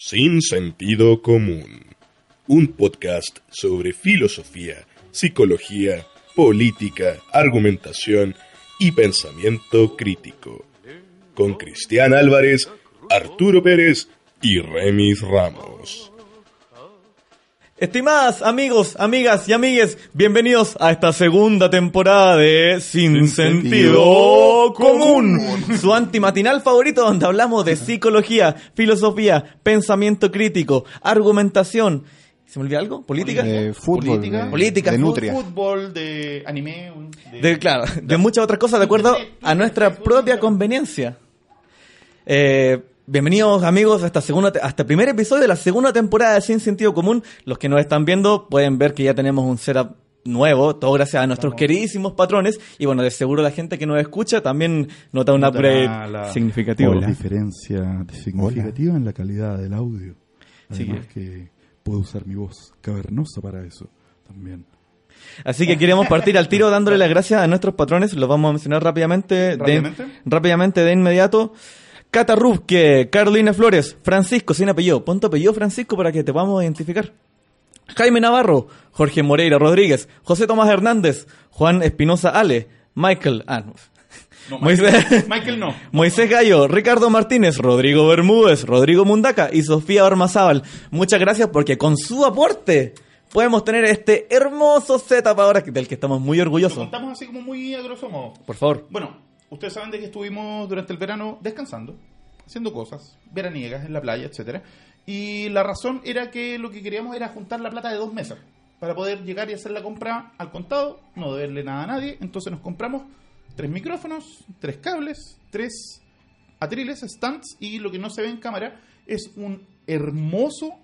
Sin sentido común. Un podcast sobre filosofía, psicología, política, argumentación y pensamiento crítico. Con Cristian Álvarez, Arturo Pérez y Remis Ramos. Estimadas amigos, amigas y amigues, bienvenidos a esta segunda temporada de Sin, Sentido, común. Su antimatinal favorito donde hablamos de psicología, filosofía, pensamiento crítico, argumentación. ¿Se me olvida algo? ¿Política? De fútbol. Política. de- Política. De nutria. Fútbol, de anime. De, De, claro, de muchas otras cosas de acuerdo a nuestra propia conveniencia. Eh, bienvenidos amigos a esta segunda, te- a este primer episodio de la segunda temporada de Sin Sentido Común. Los que nos están viendo pueden ver que ya tenemos un setup nuevo, todo gracias a nuestros queridísimos patrones. Y bueno, de seguro la gente que nos escucha también nota un upgrade la- significativo. Hola. diferencia significativa en la calidad del audio. Sí. Además que puedo usar mi voz cavernosa para eso también. Así que queremos partir al tiro dándole las gracias a nuestros patrones. Los vamos a mencionar rápidamente. de- ¿Rápidamente? rápidamente de inmediato. Cata Rubke, Carolina Flores, Francisco, sin apellido. Pon tu apellido, Francisco, para que te podamos identificar. Jaime Navarro, Jorge Moreira Rodríguez, José Tomás Hernández, Juan Espinosa Ale, Michael, ah, no. No, Moisés- Michael, no. Moisés Gallo, Ricardo Martínez, Rodrigo Bermúdez, Rodrigo Mundaca y Sofía Ormazábal. Muchas gracias porque con su aporte podemos tener este hermoso setup ahora del que estamos muy Lo orgullosos. contamos así como muy a grosso modo. Por favor. Bueno, ustedes saben de que estuvimos durante el verano descansando, haciendo cosas, veraniegas en la playa, etcétera. Y la razón era que lo que queríamos era juntar la plata de dos meses para poder llegar y hacer la compra al contado, no deberle nada a nadie. Entonces nos compramos tres micrófonos, tres cables, tres atriles, stands y lo que no se ve en cámara es un hermoso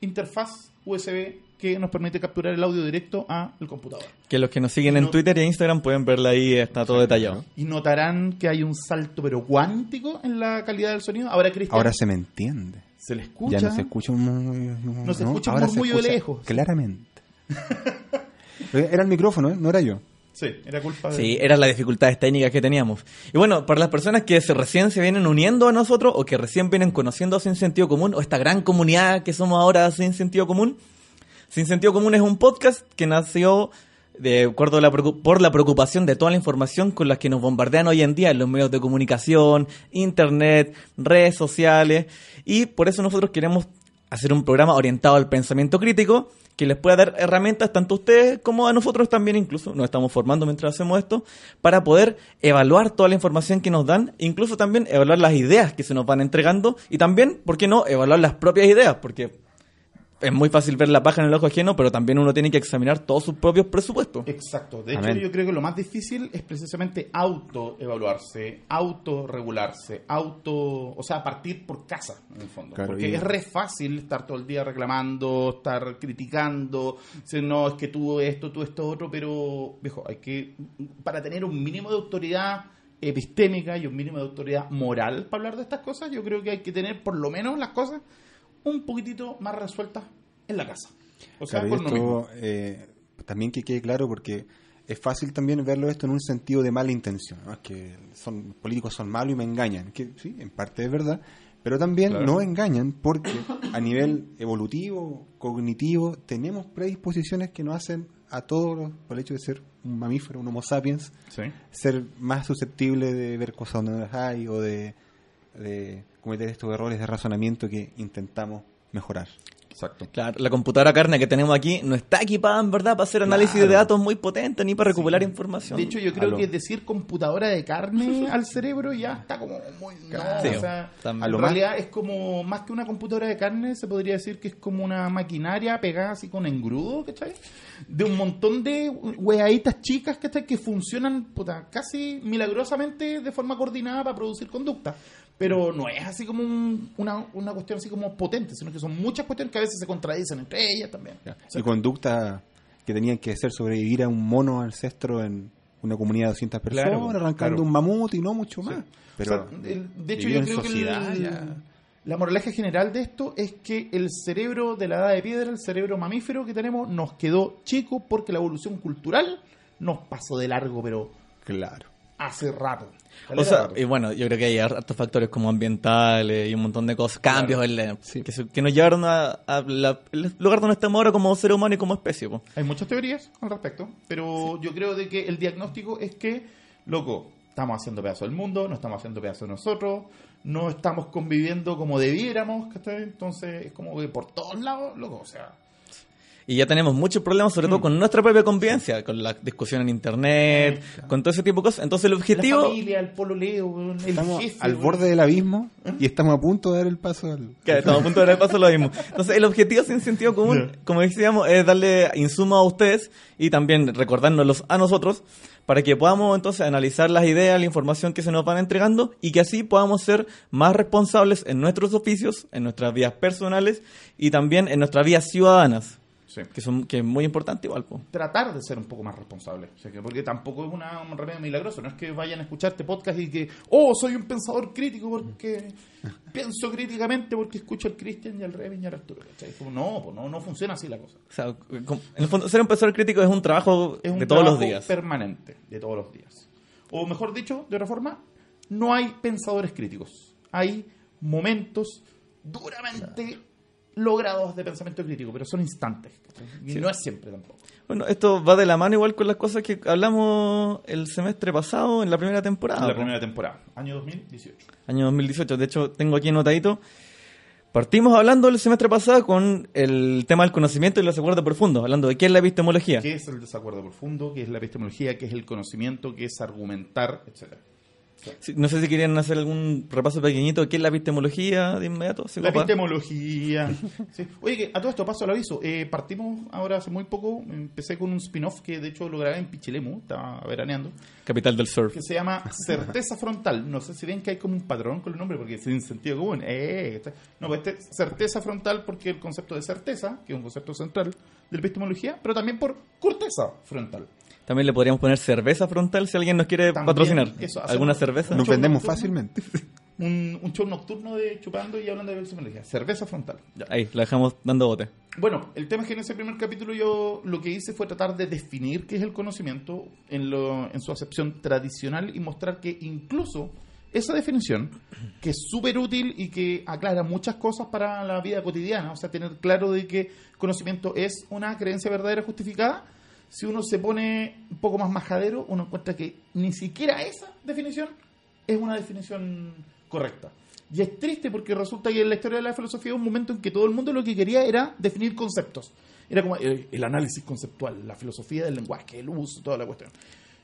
interfaz USB que nos permite capturar el audio directo al computador. Que los que nos siguen en No. Twitter e Instagram pueden verla ahí, está todo detallado. Y notarán que hay un salto pero cuántico en la calidad del sonido. Ahora Cristian Ahora se me entiende. se le escucha. Ya no se escucha un murmullo. No, se escucha un murmullo de lejos. Claramente. Era el micrófono, ¿eh? No era yo. Sí, era culpa de Sí, eran las dificultades técnicas que teníamos. Y bueno, para las personas que se recién se vienen uniendo a nosotros o que recién vienen conociendo Sin Sentido Común o esta gran comunidad que somos ahora Sin Sentido Común, Sin Sentido Común es un podcast que nació de acuerdo a la por la preocupación de toda la información con la que nos bombardean hoy en día en los medios de comunicación, internet, redes sociales y por eso nosotros queremos hacer un programa orientado al pensamiento crítico que les pueda dar herramientas tanto a ustedes como a nosotros también incluso, nos estamos formando mientras hacemos esto, para poder evaluar toda la información que nos dan, incluso también evaluar las ideas que se nos van entregando y también, ¿por qué no?, evaluar las propias ideas, porque es muy fácil ver la paja en el ojo ajeno, pero también uno tiene que examinar todos sus propios presupuestos. Exacto. De hecho, Amén. yo creo que lo más difícil es precisamente autoevaluarse, autorregularse, auto, o sea, partir por casa, en el fondo. Claro, Porque y- es re fácil estar todo el día reclamando, estar criticando, decir, no, es que tú esto, tú esto, otro, pero, viejo, hay que, para tener un mínimo de autoridad epistémica y un mínimo de autoridad moral para hablar de estas cosas, yo creo que hay que tener por lo menos las cosas un poquitito más resueltas en la casa. O sea, Claro, por lo mismo. esto eh, también que quede claro porque es fácil también verlo esto en un sentido de mala intención. ¿no? Es que son los políticos son malos y me engañan. Que sí, en parte es verdad. Pero también Claro. no engañan porque a nivel evolutivo, cognitivo, tenemos predisposiciones que nos hacen a todos, por el hecho de ser un mamífero, un homo sapiens, Sí. ser más susceptible de ver cosas donde no las hay o de, de cometer estos errores de razonamiento que intentamos mejorar. Exacto. Claro, la computadora carne que tenemos aquí no está equipada en verdad para hacer análisis de datos muy potentes ni para recopilar información. De hecho, yo creo Aló. que decir computadora de carne al cerebro ya está como muy... no, Sí, o sea, en más- realidad es como, más que una computadora de carne, se podría decir que es como una maquinaria pegada así con engrudo, ¿cachai? De un montón de weaditas chicas, ¿cachai? Que funcionan puta, casi milagrosamente de forma coordinada para producir conducta. Pero no es así como un- una, una cuestión así como potente, sino que son muchas cuestiones que a veces se contradicen entre ellas también. Y conducta que tenían que hacer sobrevivir a un mono ancestro en una comunidad de 200 personas, Claro, arrancando claro. un mamut y no mucho más. Pero O sea, el- de hecho, yo creo que el- ya- la moraleja general de esto es que el cerebro de la edad de piedra, el cerebro mamífero que tenemos, nos quedó chico porque la evolución cultural nos pasó de largo, pero Claro. Hace rato. O sea, rato. y bueno, yo creo que hay hartos factores como ambientales y un montón de cosas, cambios en la- Sí. que, se- que nos llevaron a, a la- el lugar donde estamos ahora como ser humano y como especie. po. Hay muchas teorías al respecto, pero yo creo de que el diagnóstico es que, loco, estamos haciendo pedazo del mundo, no estamos haciendo pedazo de nosotros, no estamos conviviendo como debiéramos, ¿cachai? Entonces es como que por todos lados, loco, o sea, Y ya tenemos muchos problemas, sobre todo con nuestra propia convivencia, con la discusión en internet, con todo ese tipo de cosas. Entonces el la objetivo... familia, el pololeo, el Estamos jefe, al borde del abismo y estamos a punto de dar el paso al... Estamos a punto de dar el paso a lo mismo. Entonces, el objetivo sin sentido común, como decíamos, es darle insumo a ustedes y también recordárnoslos a nosotros para que podamos entonces analizar las ideas, la información que se nos van entregando y que así podamos ser más responsables en nuestros oficios, en nuestras vidas personales y también en nuestras vidas ciudadanas, Sí. que, son, que es muy importante igual. po. tratar de ser un poco más responsable. O sea, que- porque tampoco es una, un remedio milagroso. No es que vayan a escuchar este podcast y que, oh, soy un pensador crítico porque pienso críticamente porque escucho al Cristian y al Revin y al Arturo. Como, no, pues no, no funciona así la cosa. O sea, com- en el fondo, ser un profesor crítico es un trabajo Es un de todos los días. permanente, de todos los días. O mejor dicho, de otra forma, no hay pensadores críticos. Hay momentos duramente logrados de pensamiento crítico, pero son instantes. Y no es siempre tampoco. Bueno, esto va de la mano igual con las cosas que hablamos el semestre pasado en la primera temporada. la po. primera temporada, año 2018. año 2018. De hecho, tengo aquí anotadito. Partimos hablando el semestre pasado con el tema del conocimiento y los acuerdos profundos, hablando de qué es la epistemología. ¿Qué es el desacuerdo profundo? ¿Qué es la epistemología? ¿Qué es el conocimiento? ¿Qué es argumentar? Etcétera. Sí, No sé si querían hacer algún repaso pequeñito qué es la epistemología de inmediato. ¿sí, La epistemología. Sí. Oye, que a todo esto paso el aviso. Eh, partimos ahora hace muy poco. Empecé con un spin-off que de hecho lo grabé en Pichilemu. Estaba veraneando. Capital del surf. Que se llama Certeza Frontal. No sé si ven que hay como un patrón con el nombre porque es sin sentido común. Eh, este- no, pues este certeza frontal porque el concepto de certeza, que es un concepto central de la epistemología, pero también por corteza frontal. También le podríamos poner cerveza frontal si alguien nos quiere También, patrocinar. eso, ¿Alguna cerveza? Nos vendemos nocturno. fácilmente. Un, un show nocturno de chupando y hablando de epistemología. Cerveza frontal. Ya. Ahí, la dejamos dando bote. Bueno, el tema es que en ese primer capítulo yo lo que hice fue tratar de definir qué es el conocimiento en, lo, en su acepción tradicional y mostrar que incluso esa definición, que es súper útil y que aclara muchas cosas para la vida cotidiana, o sea, tener claro de que conocimiento es una creencia verdadera justificada, si uno se pone un poco más majadero, uno encuentra que ni siquiera esa definición es una definición correcta. Y es triste porque resulta que en la historia de la filosofía hubo un momento en que todo el mundo lo que quería era definir conceptos. Era como el, el análisis conceptual, la filosofía del lenguaje, el uso, toda la cuestión.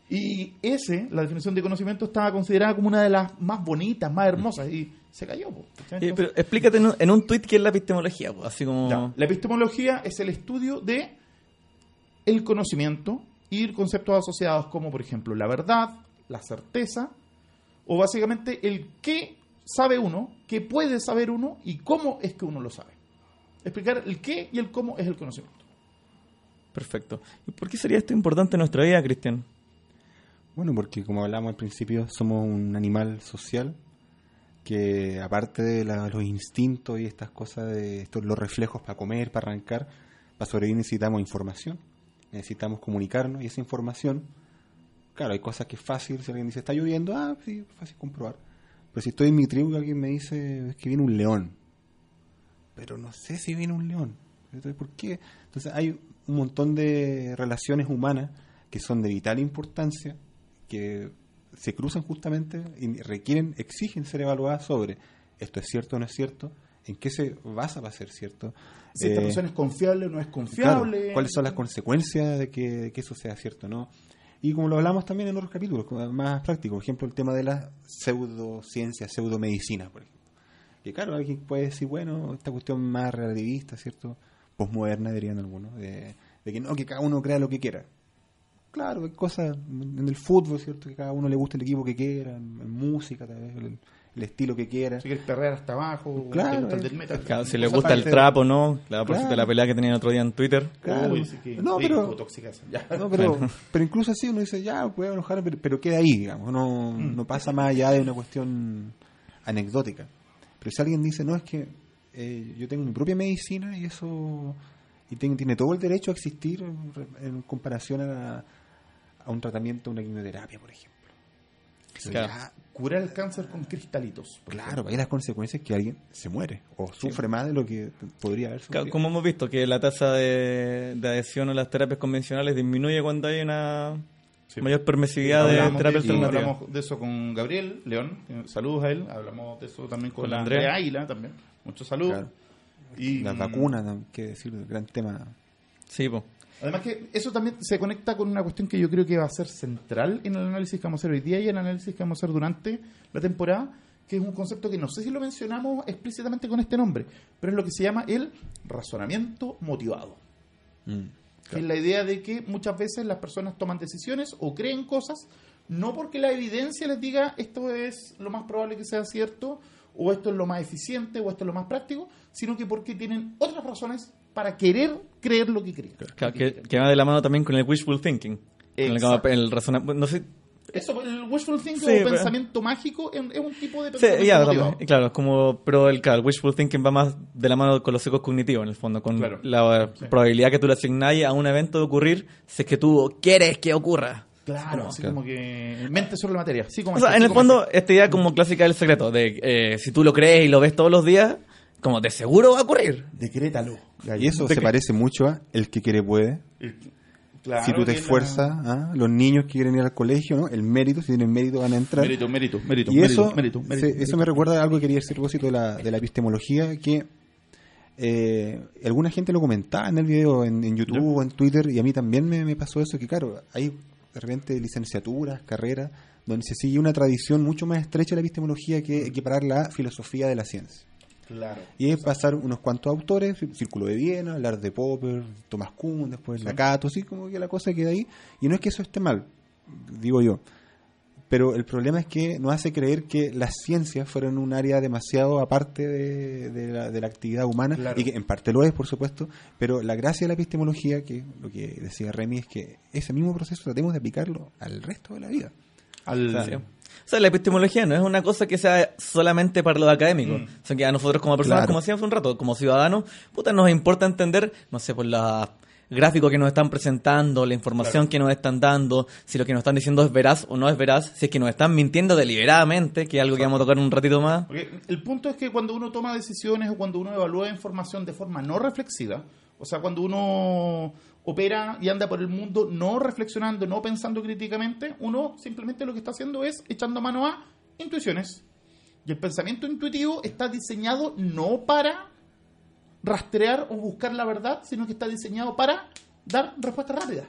Y ese, la definición de conocimiento, estaba considerada como una de las más bonitas, más hermosas, y se cayó. po, ¿cachai? Eh, Entonces- pero explícate en un, en un tuit qué es la epistemología. po, Así como... ya. La epistemología es el estudio de el conocimiento y conceptos asociados como, por ejemplo, la verdad, la certeza, o básicamente el qué sabe uno, qué puede saber uno y cómo es que uno lo sabe. Explicar el qué y el cómo es el conocimiento. Perfecto. ¿Y por qué sería esto importante en nuestra vida, Cristian? Bueno, porque como hablamos al principio, somos un animal social que aparte de la- los instintos y estas cosas, de estos, los reflejos para comer, para arrancar, para sobrevivir necesitamos información, necesitamos comunicarnos y esa información, claro, hay cosas que es fácil, si alguien dice está lloviendo, ah, sí, fácil comprobar. Pero si estoy en mi tribu y alguien me dice es que viene un león, pero no sé si viene un león. Entonces, ¿por qué? Entonces hay un montón de relaciones humanas que son de vital importancia, que se cruzan justamente y requieren, exigen ser evaluadas sobre esto es cierto o no es cierto, en qué se basa para ser cierto. Si esta Eh, persona es confiable o no es claro, confiable. cuáles son las consecuencias de que, de que eso sea cierto, ¿no? Y como lo hablamos también en otros capítulos, más prácticos, por ejemplo, el tema de la pseudociencia, pseudomedicina, por ejemplo. Que claro, alguien puede decir, bueno, esta cuestión más relativista, ¿cierto? Posmoderna, dirían algunos, de, de que no, que cada uno crea lo que quiera. Claro, hay cosas en el fútbol, ¿cierto? Que cada uno le gusta el equipo que quiera, en, en música, tal vez, el, el estilo que quiera. Si quieres perrear hasta abajo, Claro, el metal. Si le gusta el trapo, ¿no? La por Claro. la pelea que tenían el otro día en Twitter. Claro. Uy, sí que- No, pero-. Ya. No, pero, pero incluso así uno dice, ya, puede enojar, pero, pero queda ahí, digamos, no, Mm. no pasa más allá de una cuestión anecdótica. Pero si alguien dice, no, es que eh, yo tengo mi propia medicina y eso y tiene, tiene todo el derecho a existir en comparación a, a un tratamiento, una quimioterapia, por ejemplo. Claro. Curar el cáncer con cristalitos. claro, hay las consecuencias que alguien se muere o sufre más de lo que podría haber sufrido. Como hemos visto, que la tasa de, de adhesión a las terapias convencionales disminuye cuando hay una Sí. mayor permisividad de terapia de, hablamos de eso con Gabriel León, saludos a él. Hablamos de eso también con, Con la Andrea. Águila también. Muchos saludos. Claro. Y, Las vacunas, qué decir, gran tema. Sí, po. Además que eso también se conecta con una cuestión que yo creo que va a ser central en el análisis que vamos a hacer hoy día y en el análisis que vamos a hacer durante la temporada, que es un concepto que no sé si lo mencionamos explícitamente con este nombre, pero es lo que se llama el razonamiento motivado. Que es la idea de que muchas veces las personas toman decisiones o creen cosas no porque la evidencia les diga esto es lo más probable que sea cierto o esto es lo más eficiente o esto es lo más práctico, sino que porque tienen otras razones para querer creer lo que creen. Claro, que, que va de la mano también con el wishful thinking. Con el, Exacto. el razonamiento. No sé. Eso, el wishful thinking Sí, o pero- pensamiento mágico es, un tipo de Sí, pensamiento ya, motivado. también, claro, es como. Pero el, claro, el wishful thinking va más de la mano con los ecos cognitivos, en el fondo. Con Claro. la Sí. probabilidad que tú le asignáis a un evento de ocurrir si es que tú quieres que ocurra. Claro, así Claro. como que mente sobre la materia. Sí, como O sea, esto, en sí, el fondo, esta idea como clásica del secreto, de eh, si tú lo crees y lo ves todos los días, como de seguro va a ocurrir. Decrétalo. Y eso se parece mucho a el que quiere puede. Claro, si tú te la- esfuerzas, ¿ah? los niños que quieren ir al colegio, ¿no? el mérito, si tienen mérito van a entrar. Mérito, mérito, mérito. y mérito, eso, mérito, se- mérito, eso me recuerda a algo que quería decir a propósito de la, de la epistemología, que eh, alguna gente lo comentaba en el video, en, en YouTube o en Twitter, y a mí también me, me pasó eso, que claro, hay de repente licenciaturas, carreras, donde se sigue una tradición mucho más estrecha de la epistemología que equiparar la filosofía de la ciencia. Claro. Y es pasar unos cuantos autores, Círculo de Viena, hablar de Popper, Thomas Kuhn, después Lakato, así como que la cosa queda ahí. Y no es que eso esté mal, digo yo. Pero el problema es que nos hace creer que las ciencias fueron un área demasiado aparte de, de la, de la actividad humana, Claro. y que en parte lo es, por supuesto, pero la gracia de la epistemología, que lo que decía Remy, es que ese mismo proceso tratemos de aplicarlo al resto de la vida. Al- Sí. O sea, la epistemología no es una cosa que sea solamente para los académicos. Mm. O sea, que a nosotros como personas, Claro. como decíamos hace un rato, como ciudadanos, puta, nos importa entender, no sé, por los gráficos que nos están presentando, la información que nos están dando, si lo que nos están diciendo es veraz o no es veraz, si es que nos están mintiendo deliberadamente, que es algo que vamos a tocar un ratito más. Porque el punto es que cuando uno toma decisiones o cuando uno evalúa información de forma no reflexiva, o sea, cuando uno opera y anda por el mundo no reflexionando, no pensando críticamente, uno simplemente lo que está haciendo es echando mano a intuiciones. Y el pensamiento intuitivo está diseñado no para rastrear o buscar la verdad, sino que está diseñado para dar respuestas rápidas.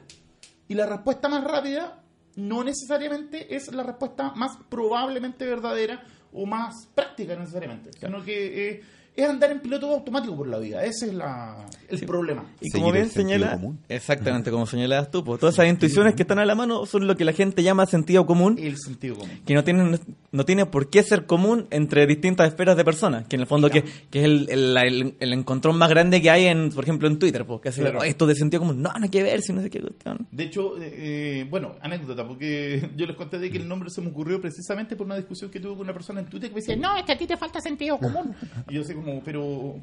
Y la respuesta más rápida no necesariamente es la respuesta más probablemente verdadera o más práctica necesariamente, sino que eh, es andar en piloto automático por la vida. Ese es la, el problema. Y Seguir como bien señala, común. exactamente como señalabas tú, pues todas esas intuiciones que están a la mano son lo que la gente llama sentido común, El sentido común. que no tienen no tiene por qué ser común entre distintas esferas de personas, que en el fondo que, que es el, el, el- el encontrón más grande que hay en, por ejemplo, en Twitter, porque así, Claro. "Oh, esto de sentido común, no, no hay que ver, si no sé qué cuestión. De hecho, eh, eh, bueno, anécdota, porque yo les conté de que el nombre se me ocurrió precisamente por una discusión que tuve con una persona en Twitter que me decía, no, es que a ti te falta sentido común. y yo así como, pero...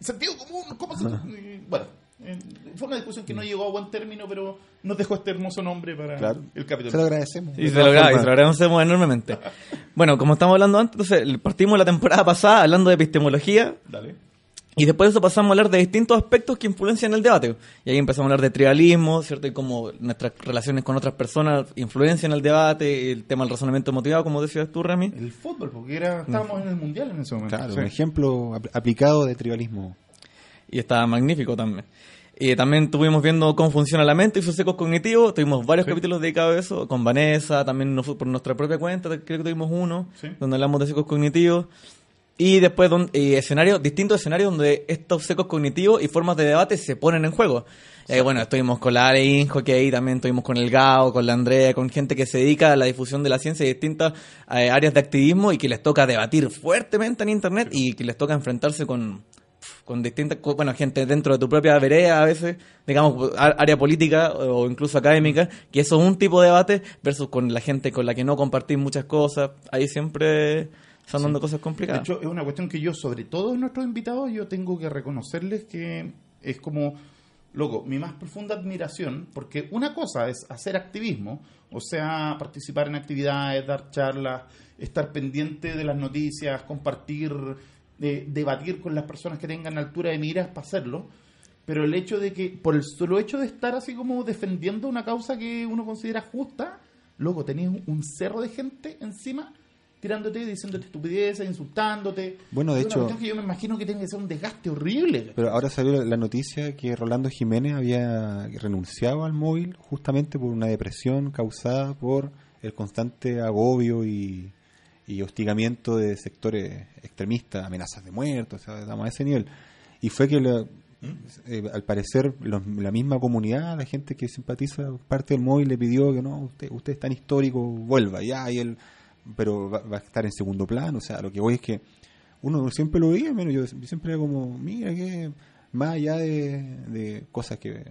¿Sentido común? ¿Cómo se...? Bueno, fue una discusión que no llegó a buen término, pero nos dejó este hermoso nombre para Claro. el capítulo. Se lo agradecemos. Y se lo, y se agradecemos enormemente. Bueno, como estamos hablando antes, entonces partimos la temporada pasada hablando de epistemología, Dale. Y después de eso pasamos a hablar de distintos aspectos que influencian el debate. Y ahí empezamos a hablar de tribalismo, ¿cierto? Y cómo nuestras relaciones con otras personas influencian el debate, el tema del razonamiento motivado, como decías tú, Rami. El fútbol, porque era, estábamos en el mundial en ese momento. Claro, Sí. un ejemplo ap- aplicado de tribalismo. Y estaba magnífico también. Y también estuvimos viendo cómo funciona la mente y sus ecos cognitivos. Tuvimos varios Sí. capítulos dedicados a eso, con Vanessa, también por nuestra propia cuenta, creo que tuvimos uno, Sí. donde hablamos de ecos cognitivos. Y después y escenarios, distintos escenarios donde estos ecos cognitivos y formas de debate se ponen en juego. Eh, bueno, estuvimos con la que ahí también estuvimos con el Gao, con la Andrea, con gente que se dedica a la difusión de la ciencia y distintas eh, áreas de activismo y que les toca debatir fuertemente en Internet y que les toca enfrentarse con, con distintas, bueno, gente dentro de tu propia vereda a veces, digamos, área política o incluso académica, que eso es un tipo de debate versus con la gente con la que no compartís muchas cosas. Ahí siempre están dando cosas De complicadas. hecho, es una cuestión que yo, sobre todo en nuestros invitados, yo tengo que reconocerles que es como loco, mi más profunda admiración, porque una cosa es hacer activismo, o sea, participar en actividades, dar charlas, estar pendiente de las noticias, compartir, eh, debatir con las personas que tengan altura de miras para hacerlo. Pero el hecho de que, por el solo hecho de estar así como defendiendo una causa que uno considera justa, loco, tenés un cerro de gente encima tirándote, diciéndote estupideces, insultándote. Bueno, de Es hecho- que yo me imagino que tiene que ser un desgaste horrible. Pero ahora salió la noticia que Rolando Jiménez había renunciado al móvil justamente por una depresión causada por el constante agobio y, y hostigamiento de sectores extremistas, amenazas de muerte, o sea, estamos a ese nivel. Y fue que, la- eh, al parecer, los- la misma comunidad, la gente que simpatiza parte del móvil le pidió que no, usted, usted es tan histórico, vuelva, ya, y él, pero va, va a estar en segundo plano, o sea, lo que voy es que uno siempre lo veía, menos yo siempre era como, mira que más allá de, de cosas que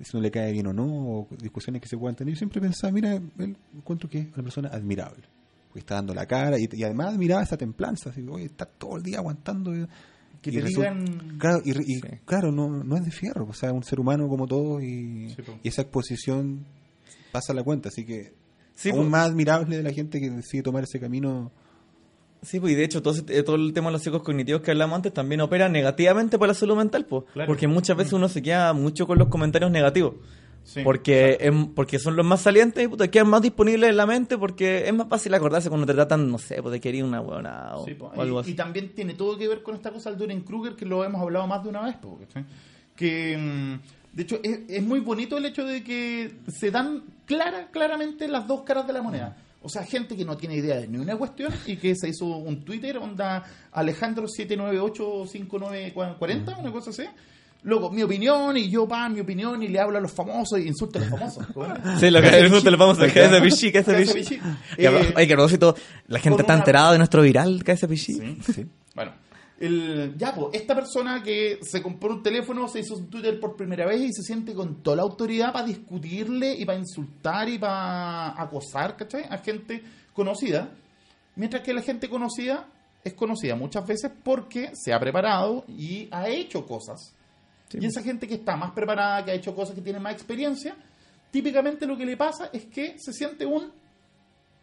si no le cae bien o no, o discusiones que se puedan tener, yo siempre pensaba, mira, él encuentro que es una persona admirable, porque está dando la cara y, y además admiraba esa templanza, así, oye, está todo el día aguantando. Que y te digan- Claro, y, y claro no, no es de fierro, o sea, es un ser humano como todos y, Sí, po. y esa exposición pasa la cuenta, así que Sí, aún más admirable de la gente que decide tomar ese camino. Sí, pues y de hecho todo, ese- todo el tema de los psicos cognitivos que hablamos antes también opera negativamente para la salud mental, pues. Claro. Porque muchas veces uno se queda mucho con los comentarios negativos. Sí. porque em- porque son los más salientes y puta, quedan más disponibles en la mente porque es más fácil acordarse cuando te tratan, no sé, pues, de querer una buena o, Sí, po. o algo y, así. y también tiene todo que ver con esta cosa del Duren Kruger que lo hemos hablado más de una vez. po. Que, mm, de hecho, es, es muy bonito el hecho de que se dan clara, claramente las dos caras de la moneda. O sea, gente que no tiene idea de ni una cuestión y que se hizo un Twitter, onda Alejandro 7985940, una cosa así. Luego, mi opinión, y yo, pa, mi opinión, y le hablo a los famosos y insulto a los famosos. Sí, lo que es vamos a ese pichi, que ese Ese pichi. pichi. Y a- Eh, Oye, que a propósito, la gente está una- enterada de nuestro viral, que pichi. Sí. Sí. Bueno, el, ya, pues, esta persona que se compró un teléfono, se hizo un Twitter por primera vez y se siente con toda la autoridad para discutirle y para insultar y para acosar, ¿cachai? A gente conocida. Mientras que la gente conocida es conocida muchas veces porque se ha preparado y ha hecho cosas. Y esa gente que está más preparada, que ha hecho cosas, que tiene más experiencia, típicamente lo que le pasa es que se siente un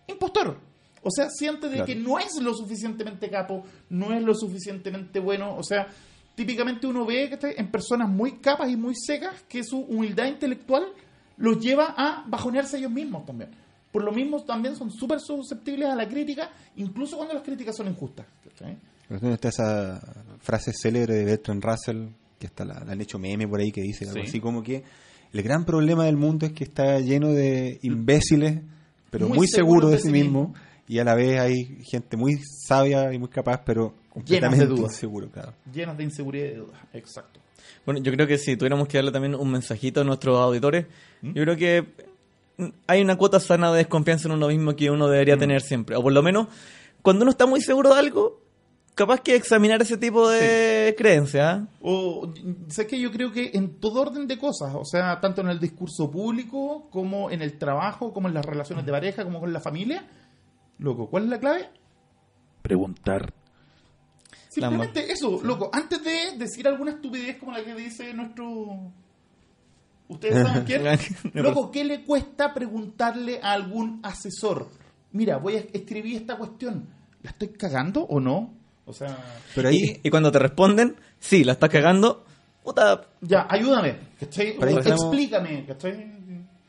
impostor. O sea, siente de Claro. que no es lo suficientemente capo, no es lo suficientemente bueno. O sea, típicamente uno ve que en personas muy capas y muy secas que su humildad intelectual los lleva a bajonearse ellos mismos también. Por lo mismo también son súper susceptibles a la crítica, incluso cuando las críticas son injustas. está esa frase célebre de Bertrand Russell, que hasta la, la han hecho meme por ahí, que dice algo Sí. así como que el gran problema del mundo es que está lleno de imbéciles, pero muy, Muy seguros de, sí mismo. mismo, y a la vez hay gente muy sabia y muy capaz, pero Llenas de completamente dudas. inseguro, claro. Llenas de inseguridad y de dudas. Exacto. Bueno, yo creo que si tuviéramos que darle también un mensajito a nuestros auditores, ¿Mm? yo creo que mm, hay una cuota sana de desconfianza en uno mismo que uno Mm. debería tener siempre. O por lo menos, cuando uno está muy seguro de algo, capaz que examinar ese tipo de creencias. ¿ah? O, sé que yo creo que en todo orden de cosas, o sea, tanto en el discurso público, como en el trabajo, como en las relaciones de pareja, como con la familia. Loco, ¿cuál es la clave? Preguntar. Simplemente eso, loco. Antes de decir alguna estupidez como la que dice nuestro. ¿Ustedes saben quién? Loco, ¿qué le cuesta preguntarle a algún asesor? Mira, voy a escribir esta cuestión. ¿La estoy cagando o no? O sea. Pero ahí Y, y cuando te responden, sí, la estás cagando, puta, Ya, ayúdame, ¿cachai? Explícame, ¿cachai?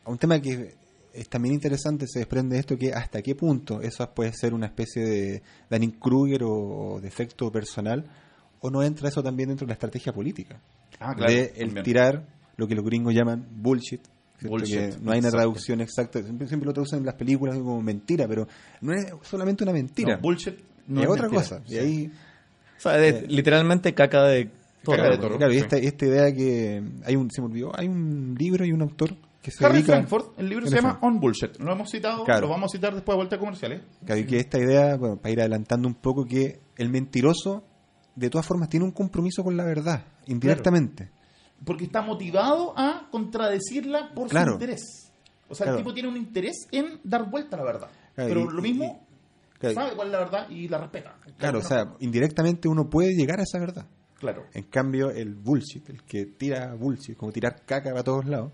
un tema que es también interesante se desprende de esto que hasta qué punto eso puede ser una especie de Dunning-Kruger o, o defecto personal o no entra eso también dentro de la estrategia política Ah, de el tirar lo que los gringos llaman bullshit. Bullshit, Que no hay una exacto. traducción exacta siempre, siempre lo traducen en las películas como mentira pero no es solamente una mentira No, bullshit. no es es otra mentira. cosa Sí. y ahí o sea, es literalmente caca de toro. claro y esta, esta idea que hay un se me olvidó hay un libro y un autor que se Harry dedica Frankfurt, el libro se llama On Bullshit. Lo hemos citado, Claro. lo vamos a citar después de vuelta a comerciales. Claro, y que esta idea, bueno, para ir adelantando un poco, que el mentiroso, de todas formas, tiene un compromiso con la verdad, indirectamente. Porque está motivado a contradecirla por Claro. su interés. O sea, Claro. el tipo tiene un interés en dar vuelta a la verdad. Claro, Pero y- lo mismo, Claro, sabe cuál es la verdad y la respeta. claro, o sea, indirectamente uno puede llegar a esa verdad. Claro. En cambio, el bullshit, el que tira bullshit, como tirar caca para todos lados,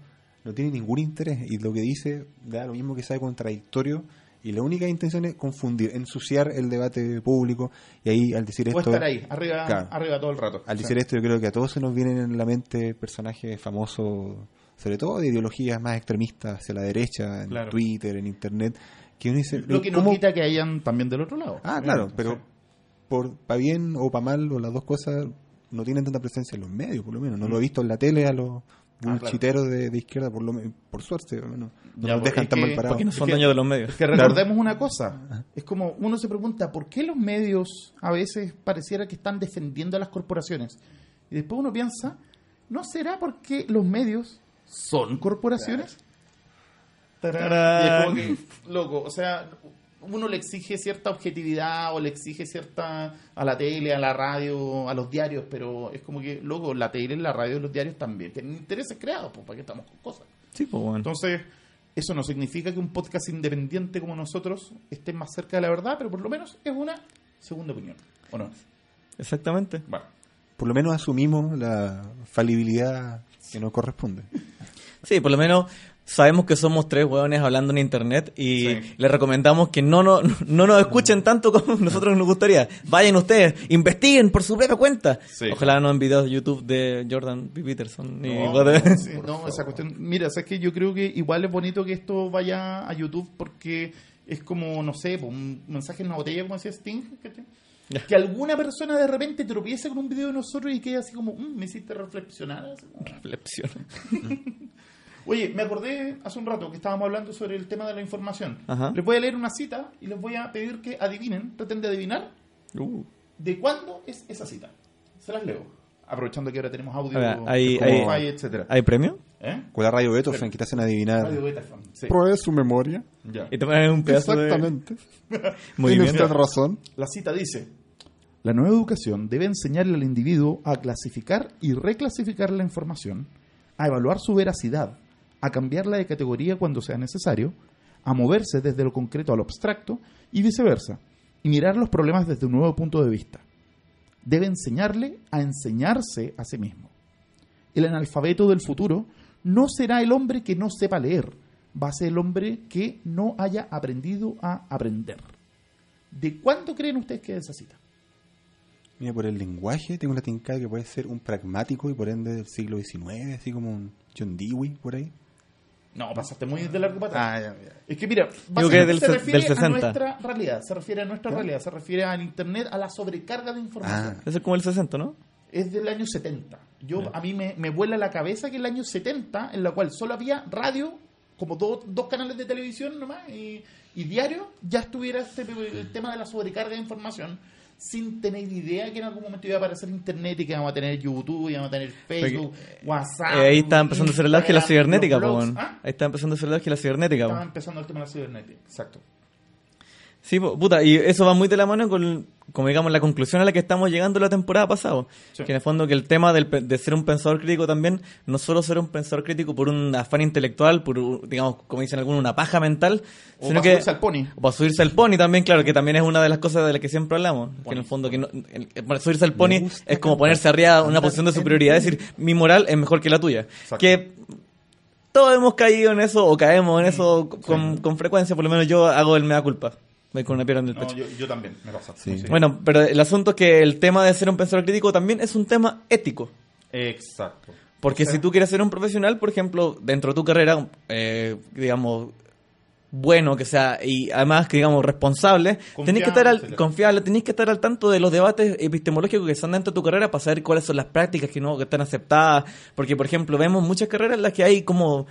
no tiene ningún interés y lo que dice da lo mismo que sabe contradictorio y la única intención es confundir, ensuciar el debate público y ahí al decir Puede esto... estar ahí, arriba, Claro. arriba todo el rato. Al Sí. decir esto, yo creo que a todos se nos vienen en la mente personajes famosos, sobre todo de ideologías más extremistas hacia la derecha, en Claro. Twitter, en Internet, que uno dice, Lo que no ¿cómo- quita que hayan también del otro lado. Ah, claro, Sí. pero por para bien o para mal, o las dos cosas, no tienen tanta presencia en los medios, por lo menos. No lo he visto en la tele a los Mm. Ah, bullshiteros de, de izquierda, por lo por suerte, al menos. No Ya, nos dejan es tan que- mal parados. Porque no Es son que- de los medios. Que recordemos una cosa, es como uno se pregunta, ¿por qué los medios a veces pareciera que están defendiendo a las corporaciones? Y después uno piensa, ¿no será porque los medios son corporaciones? Tarán. Y es como que, loco, o sea, uno le exige cierta objetividad o le exige cierta a la tele, a la radio, a los diarios, pero es como que, loco, la tele, la radio y los diarios también tienen intereses creados, pues, ¿para qué estamos con cosas? Sí, pues bueno. Entonces, eso no significa que un podcast independiente como nosotros esté más cerca de la verdad, pero por lo menos es una segunda opinión. ¿O no? Exactamente. Bueno, Por lo menos asumimos la falibilidad que nos corresponde. Sí, por lo menos sabemos que somos tres hueones hablando en internet y Sí. les recomendamos que no, no, no nos escuchen tanto como nosotros nos gustaría. Vayan ustedes, investiguen por su propia cuenta. Sí. Ojalá no en videos de YouTube de Jordan B. Peterson. Ni no, no, sí, no, esa cuestión. Mira, sabes que yo creo que igual es bonito que esto vaya a YouTube porque es como, no sé, pues, un mensaje en una botella, como decía Sting. Ya. Que alguna persona de repente tropiece con un video de nosotros y quede así como, "Mm, me hiciste reflexionar. Reflexión. Oye, me acordé hace un rato que estábamos hablando sobre el tema de la información. Ajá. Les voy a leer una cita y les voy a pedir que adivinen, traten de adivinar Uh. de cuándo es esa cita. Se las leo. Aprovechando que ahora tenemos audio, ver, hay- hay- etcétera. ¿Hay premio? ¿Eh? Con la radio Beethoven que te hacen adivinar. Radio Betafam, sí. Pruebe su memoria. Ya. Y te ponen un pedazo Exactamente. de Tiene movimiento. usted razón. La cita dice: La nueva educación debe enseñarle al individuo a clasificar y reclasificar la información, a evaluar su veracidad, a cambiarla de categoría cuando sea necesario, a moverse desde lo concreto a lo abstracto y viceversa, y mirar los problemas desde un nuevo punto de vista. Debe enseñarle a enseñarse a sí mismo. El analfabeto del futuro no será el hombre que no sepa leer, va a ser el hombre que no haya aprendido a aprender. ¿De cuándo creen ustedes que es esa cita? Mira, por el lenguaje tengo la tincada que puede ser un pragmático y por ende del siglo XIX, así como un John Dewey por ahí. No, pasaste muy de largo para atrás. Ah, ya, ya. Es que mira, que del se refiere del a 60. nuestra realidad, se refiere a nuestra realidad, se refiere al internet, a la sobrecarga de información. Ah. Ese es como el 60, ¿no? Es del año 70. Yo a mí me, me vuela la cabeza que el año 70, en la cual solo había radio, como dos, dos canales de televisión nomás, y, y diario, ya estuviera este, el tema de la sobrecarga de información, sin tener idea que en algún momento iba a aparecer internet y que vamos a tener YouTube, y vamos a tener Facebook, WhatsApp. Eh, ahí está empezando a ser el de la cibernética, po. ¿Ah? Ahí está empezando a ser el de la cibernética. Estaba empezando el tema de la cibernética, exacto. Sí, puta, y eso va muy de la mano con, como digamos, la conclusión a la que estamos llegando la temporada pasada. Sí. Que en el fondo que el tema del de ser un pensador crítico también, no solo ser un pensador crítico por un afán intelectual, por, digamos, como dicen algunos, una paja mental, O sino para que... subirse al pony. O para subirse al pony también, claro, que también es una de las cosas de las que siempre hablamos. Que en el fondo, que no, el- el- para subirse al pony es como ponerse arriba una posición de superioridad, es decir, mi moral es mejor que la tuya. Exacto. Que todos hemos caído en eso o caemos en eso con, con frecuencia, por lo menos yo hago el mea culpa. Voy con una piedra en el No, pecho. yo, yo también, me pasa. Sí. Sí. Bueno, pero el asunto es que el tema de ser un pensador crítico también es un tema ético. Exacto. Porque O sea, si tú quieres ser un profesional, por ejemplo, dentro de tu carrera, eh, digamos, bueno, que sea, y además que digamos responsable, tenés que estar al, confiable, tenés que estar al tanto de los debates epistemológicos que están dentro de tu carrera para saber cuáles son las prácticas que no que están aceptadas. Porque, por ejemplo, vemos muchas carreras en las que hay como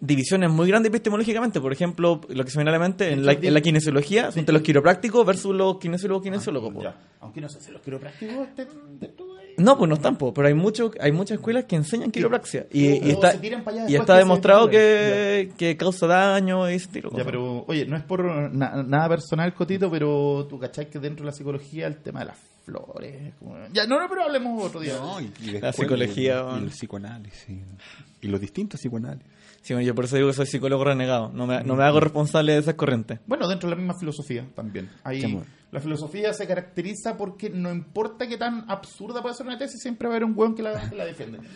divisiones muy grandes epistemológicamente. Por ejemplo, lo que se viene a la mente, en la, en la kinesiología, entre los quiroprácticos versus los kinesiólogos kinesiólogos. po. Ya. Aunque no sé si los quiroprácticos estén dentro de ahí. No, pues no están, po, pero hay mucho, hay muchas escuelas que enseñan quiropraxia. Y, está, y está que demostrado que, que causa daño y ese estilo. Ya, pero, oye, no es por na- nada personal, Cotito, pero tú cachai que dentro de la psicología el tema de las flores. como- Ya, no, no, pero hablemos otro día. No, y, y La psicología, el- y bueno. el psicoanálisis. Y los distintos psicoanálisis. Sí, bueno, yo por eso digo que soy psicólogo renegado. No me, no me hago responsable de esas corrientes. Bueno, dentro de la misma filosofía también. Amor. La filosofía se caracteriza porque no importa qué tan absurda puede ser una tesis, siempre va a haber un hueón que la, que la defiende.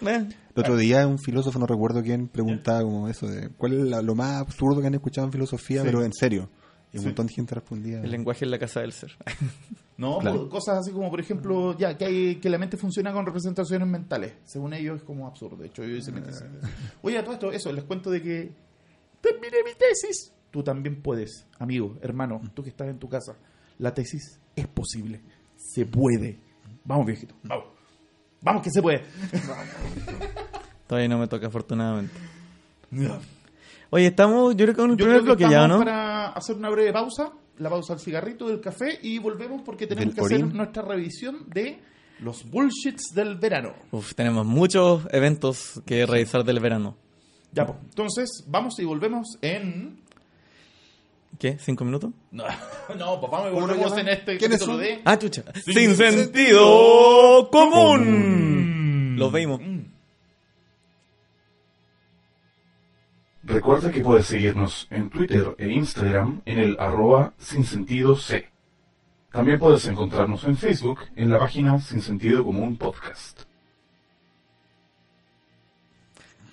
Eh, El otro día un filósofo, no recuerdo quién, preguntaba como eso de cuál es la- lo más absurdo que han escuchado en filosofía, Sí. pero en serio. Y un Sí. montón de gente respondía. El lenguaje en la casa del ser. No, Claro. Cosas así como, por ejemplo, ya que, hay, que la mente funciona con representaciones mentales. Según ellos es como absurdo. De hecho, yo hice mi tesis. Oye, a todo esto, eso, les cuento de que terminé mi tesis. Tú también puedes, amigo, hermano, tú que estás en tu casa. La tesis es posible. Se puede. Vamos, viejito. Vamos. Vamos que se puede. Todavía no me toca, afortunadamente. Oye, estamos, yo creo que con el Yo primer creo que bloque ya, ¿no? para hacer una breve pausa, la pausa del cigarrito, del café, y volvemos porque tenemos que hacer nuestra revisión de los bullshits del verano. Uf, tenemos muchos eventos que revisar del verano. Ya, pues. Entonces, vamos y volvemos en... ¿Qué? ¿Cinco minutos? No, no pues vamos y ¿Cómo lo volvemos en este ¿Quiénes capítulo son? de... Ah, chucha. Sin Sin, sentido sentido común. Los veimos. Recuerda que puedes seguirnos en Twitter e Instagram en el arroba sin sentido C. También puedes encontrarnos en Facebook en la página Sin Sentido Común Podcast.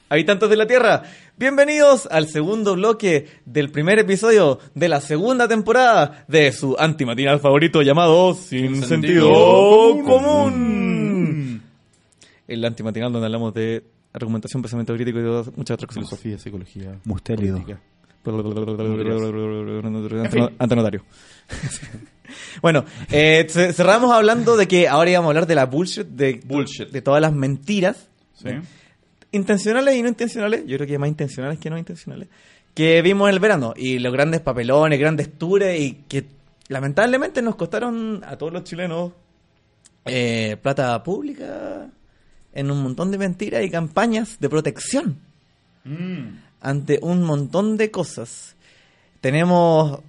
Habitantes de la Tierra, bienvenidos al segundo bloque del primer episodio de la segunda temporada de su antimatinal favorito llamado Sin, Sin Sentido, Sentido Común. El antimatinal donde hablamos de argumentación, pensamiento crítico y de muchas otras cosas. Filosofía, psicología, Mustélido. Antenotario. bueno, eh, ce- cerramos hablando de que ahora íbamos a hablar de la bullshit, de, Bullshit. de todas las mentiras Sí. intencionales y no intencionales, yo creo que más intencionales que no intencionales, que vimos en el verano. Y los grandes papelones, grandes tours y que lamentablemente nos costaron a todos los chilenos eh, plata pública en un montón de mentiras y campañas de protección Mm. ante un montón de cosas. Tenemos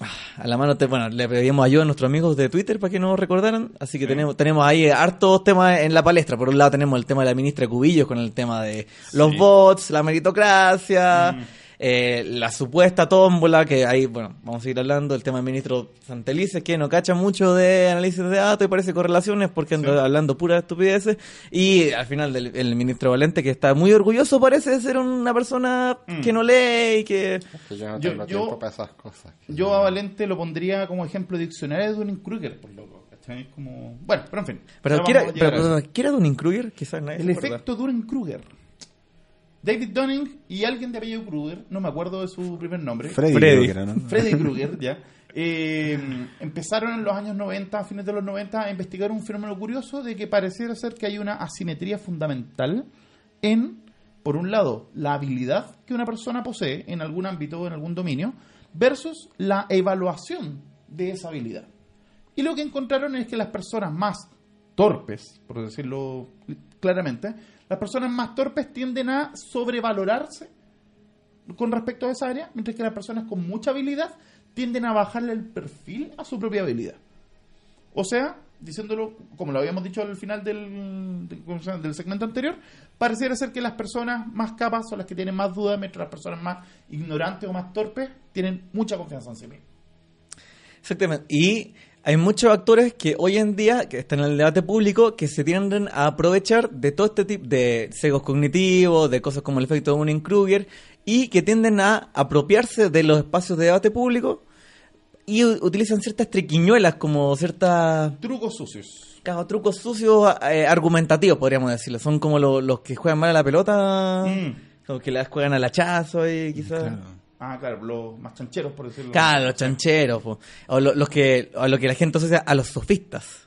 ah, a la mano, te- bueno, le pedimos ayuda a nuestros amigos de Twitter para que nos recordaran, así que Sí. tenemos tenemos ahí hartos temas en la palestra. Por un lado tenemos el tema de la ministra Cubillos con el tema de los Sí. bots, la meritocracia, Mm. Eh, la supuesta tómbola, que ahí, bueno, vamos a seguir hablando, el tema del ministro Santelices, que no cacha mucho de análisis de datos y parece correlaciones porque anda Sí. hablando puras estupideces. Y al final del el ministro Valente, que está muy orgulloso, parece de ser una persona Mm. que no lee y que... Que yo no Yo- tengo yo- tiempo para esas cosas. Yo a Valente lo pondría como ejemplo de diccionario de Dunning-Kruger, por loco. como... Bueno, pero en fin. Pero, Ya ¿quiera, vamos a llegar pero, a eso. pero, ¿quiera Dunning Kruger? Quizás nadie El efecto Dunning-Kruger. David Dunning y alguien de apellido Kruger, no me acuerdo de su primer nombre. Freddy, Freddy. era, ¿no? Freddy Krueger, ya. eh, empezaron en los años 90, a fines de los 90, a investigar un fenómeno curioso de que pareciera ser que hay una asimetría fundamental en, por un lado, la habilidad que una persona posee en algún ámbito o en algún dominio, versus la evaluación de esa habilidad. Y lo que encontraron es que las personas más torpes, por decirlo claramente, las personas más torpes tienden a sobrevalorarse con respecto a esa área, mientras que las personas con mucha habilidad tienden a bajarle el perfil a su propia habilidad. O sea, diciéndolo como lo habíamos dicho al final del, del segmento anterior, pareciera ser que las personas más capas son las que tienen más dudas, mientras las personas más ignorantes o más torpes tienen mucha confianza en sí mismas. Exactamente. Y hay muchos actores que hoy en día, que están en el debate público, que se tienden a aprovechar de todo este tipo de sesgos cognitivos, de cosas como el efecto de Dunning-Kruger, y que tienden a apropiarse de los espacios de debate público y utilizan ciertas triquiñuelas como ciertas Trucos sucios. claro, trucos sucios eh, argumentativos, podríamos decirlo. Son como lo- los que juegan mal a la pelota, Mm. como que las juegan al hachazo y quizás... Claro. Ah, claro, los más chancheros, por decirlo Claro, los chancheros, po. o lo- los que o lo que la gente asocia a los sofistas.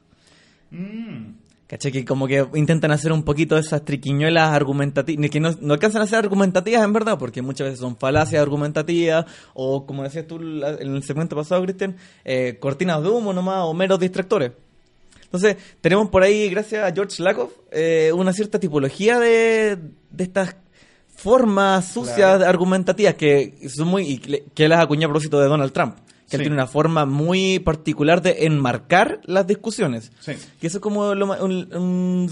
Mm. ¿Cachai? Que como que intentan hacer un poquito de esas triquiñuelas argumentativas, que no, no alcanzan a ser argumentativas en verdad, porque muchas veces son falacias argumentativas, o como decías tú en el segmento pasado, Cristian, eh, cortinas de humo nomás, o meros distractores. Entonces, tenemos por ahí, gracias a George Lakoff, eh, una cierta tipología de, de estas formas sucias Claro. argumentativas que son muy y que las acuñó a propósito de Donald Trump. Que él tiene una forma muy particular de enmarcar las discusiones. Sí. Que eso es como lo un,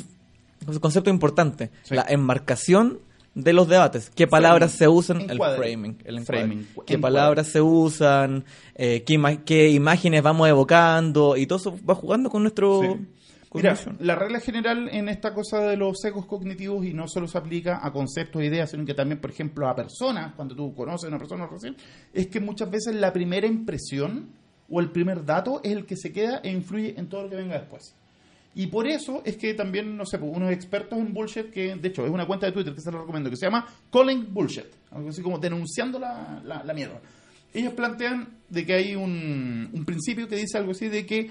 un concepto importante. Sí. La enmarcación de los debates. ¿Qué palabras se usan? El framing. El. Framing. ¿Qué Encuadre. palabras se usan? Eh, qué, ima- qué imágenes vamos evocando? Y todo eso va jugando con nuestro... Mira, la regla general en esta cosa de los sesgos cognitivos y no solo se aplica a conceptos e ideas, sino que también, por ejemplo, a personas, cuando tú conoces a una persona recién, es que muchas veces la primera impresión o el primer dato es el que se queda e influye en todo lo que venga después. Y por eso es que también, no sé, pues, unos expertos en bullshit, que de hecho es una cuenta de Twitter que se lo recomiendo, que se llama Calling Bullshit, algo así como denunciando la, la, la mierda. Ellos plantean de que hay un, un principio que dice algo así de que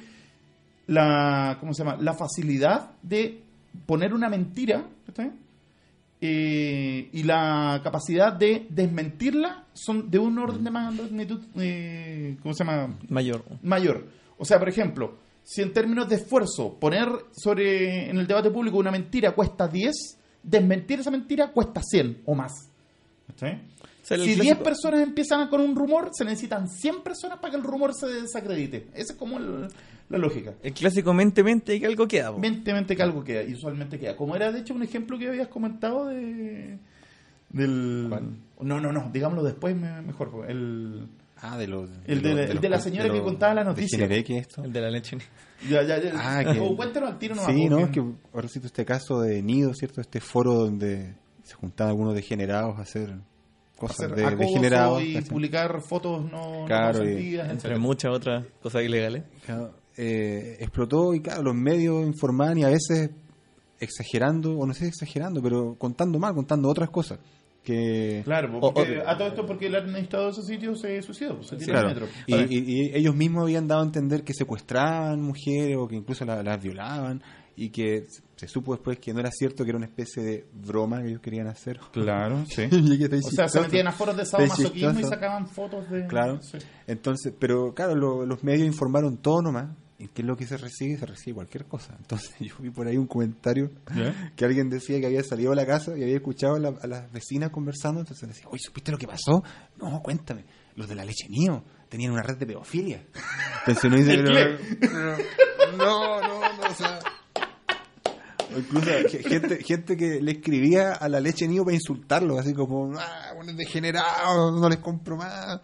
la, ¿cómo se llama? La facilidad de poner una mentira. Eh, y la capacidad de desmentirla son de un orden de magnitud, eh, ¿cómo se llama? Mayor. mayor. O sea, por ejemplo, si en términos de esfuerzo poner sobre en el debate público una mentira cuesta 10, desmentir esa mentira cuesta 100 o más. Si clásico- 10 personas empiezan con un rumor, se necesitan 100 personas para que el rumor se desacredite. Esa es como el- la lógica. El clásico mente, mente y que algo queda. po. Mente, mente que algo queda, y usualmente queda. Como era, de hecho, un ejemplo que habías comentado de... Del... No, no, no, digámoslo después me- mejor. pues, El, Ah, de los. el de, el de la señora que contaba la noticia. ¿De que esto? El de la leche. Ya, ya, ya. Ah, que- O cuéntanos al tiro nomás, Sí, no, es que ahora cito este caso de Nido, ¿cierto? Este foro donde se juntaban algunos degenerados a hacer cosas hacer de degenerados. y publicar fotos no, no Claro, y- consentidas, Entre muchas otras cosas ilegales. Claro, eh, explotó y claro, los medios informaban y a veces exagerando, o no sé exagerando, pero contando mal, contando otras cosas. Que, Claro, porque o- a todo esto porque el administrador de ese sitio se suicidó, pues, se tiró claro, al metro. y, y- y ellos mismos habían dado a entender que secuestraban mujeres o que incluso la- las violaban y que se supo después que no era cierto, que era una especie de broma que ellos querían hacer. Claro, sí. O sea, se metían a foros de sadomasoquismo y sacaban fotos de... Claro. Sí. Entonces, pero claro, lo- los medios informaron todo nomás. ¿Y qué es lo que se recibe? Se recibe cualquier cosa. Entonces yo vi por ahí un comentario que alguien decía que había salido a la casa y había escuchado a, la- a las vecinas conversando. Entonces decía, oye, ¿supiste lo que pasó? No, cuéntame. Los de la leche mío tenían una red de pedofilia. Entonces uno dice, pero- no, no, no, o sea... O incluso ge- gente, gente que le escribía a la leche nido para insultarlo, así como, ah, bueno, degenerado, no les compro más.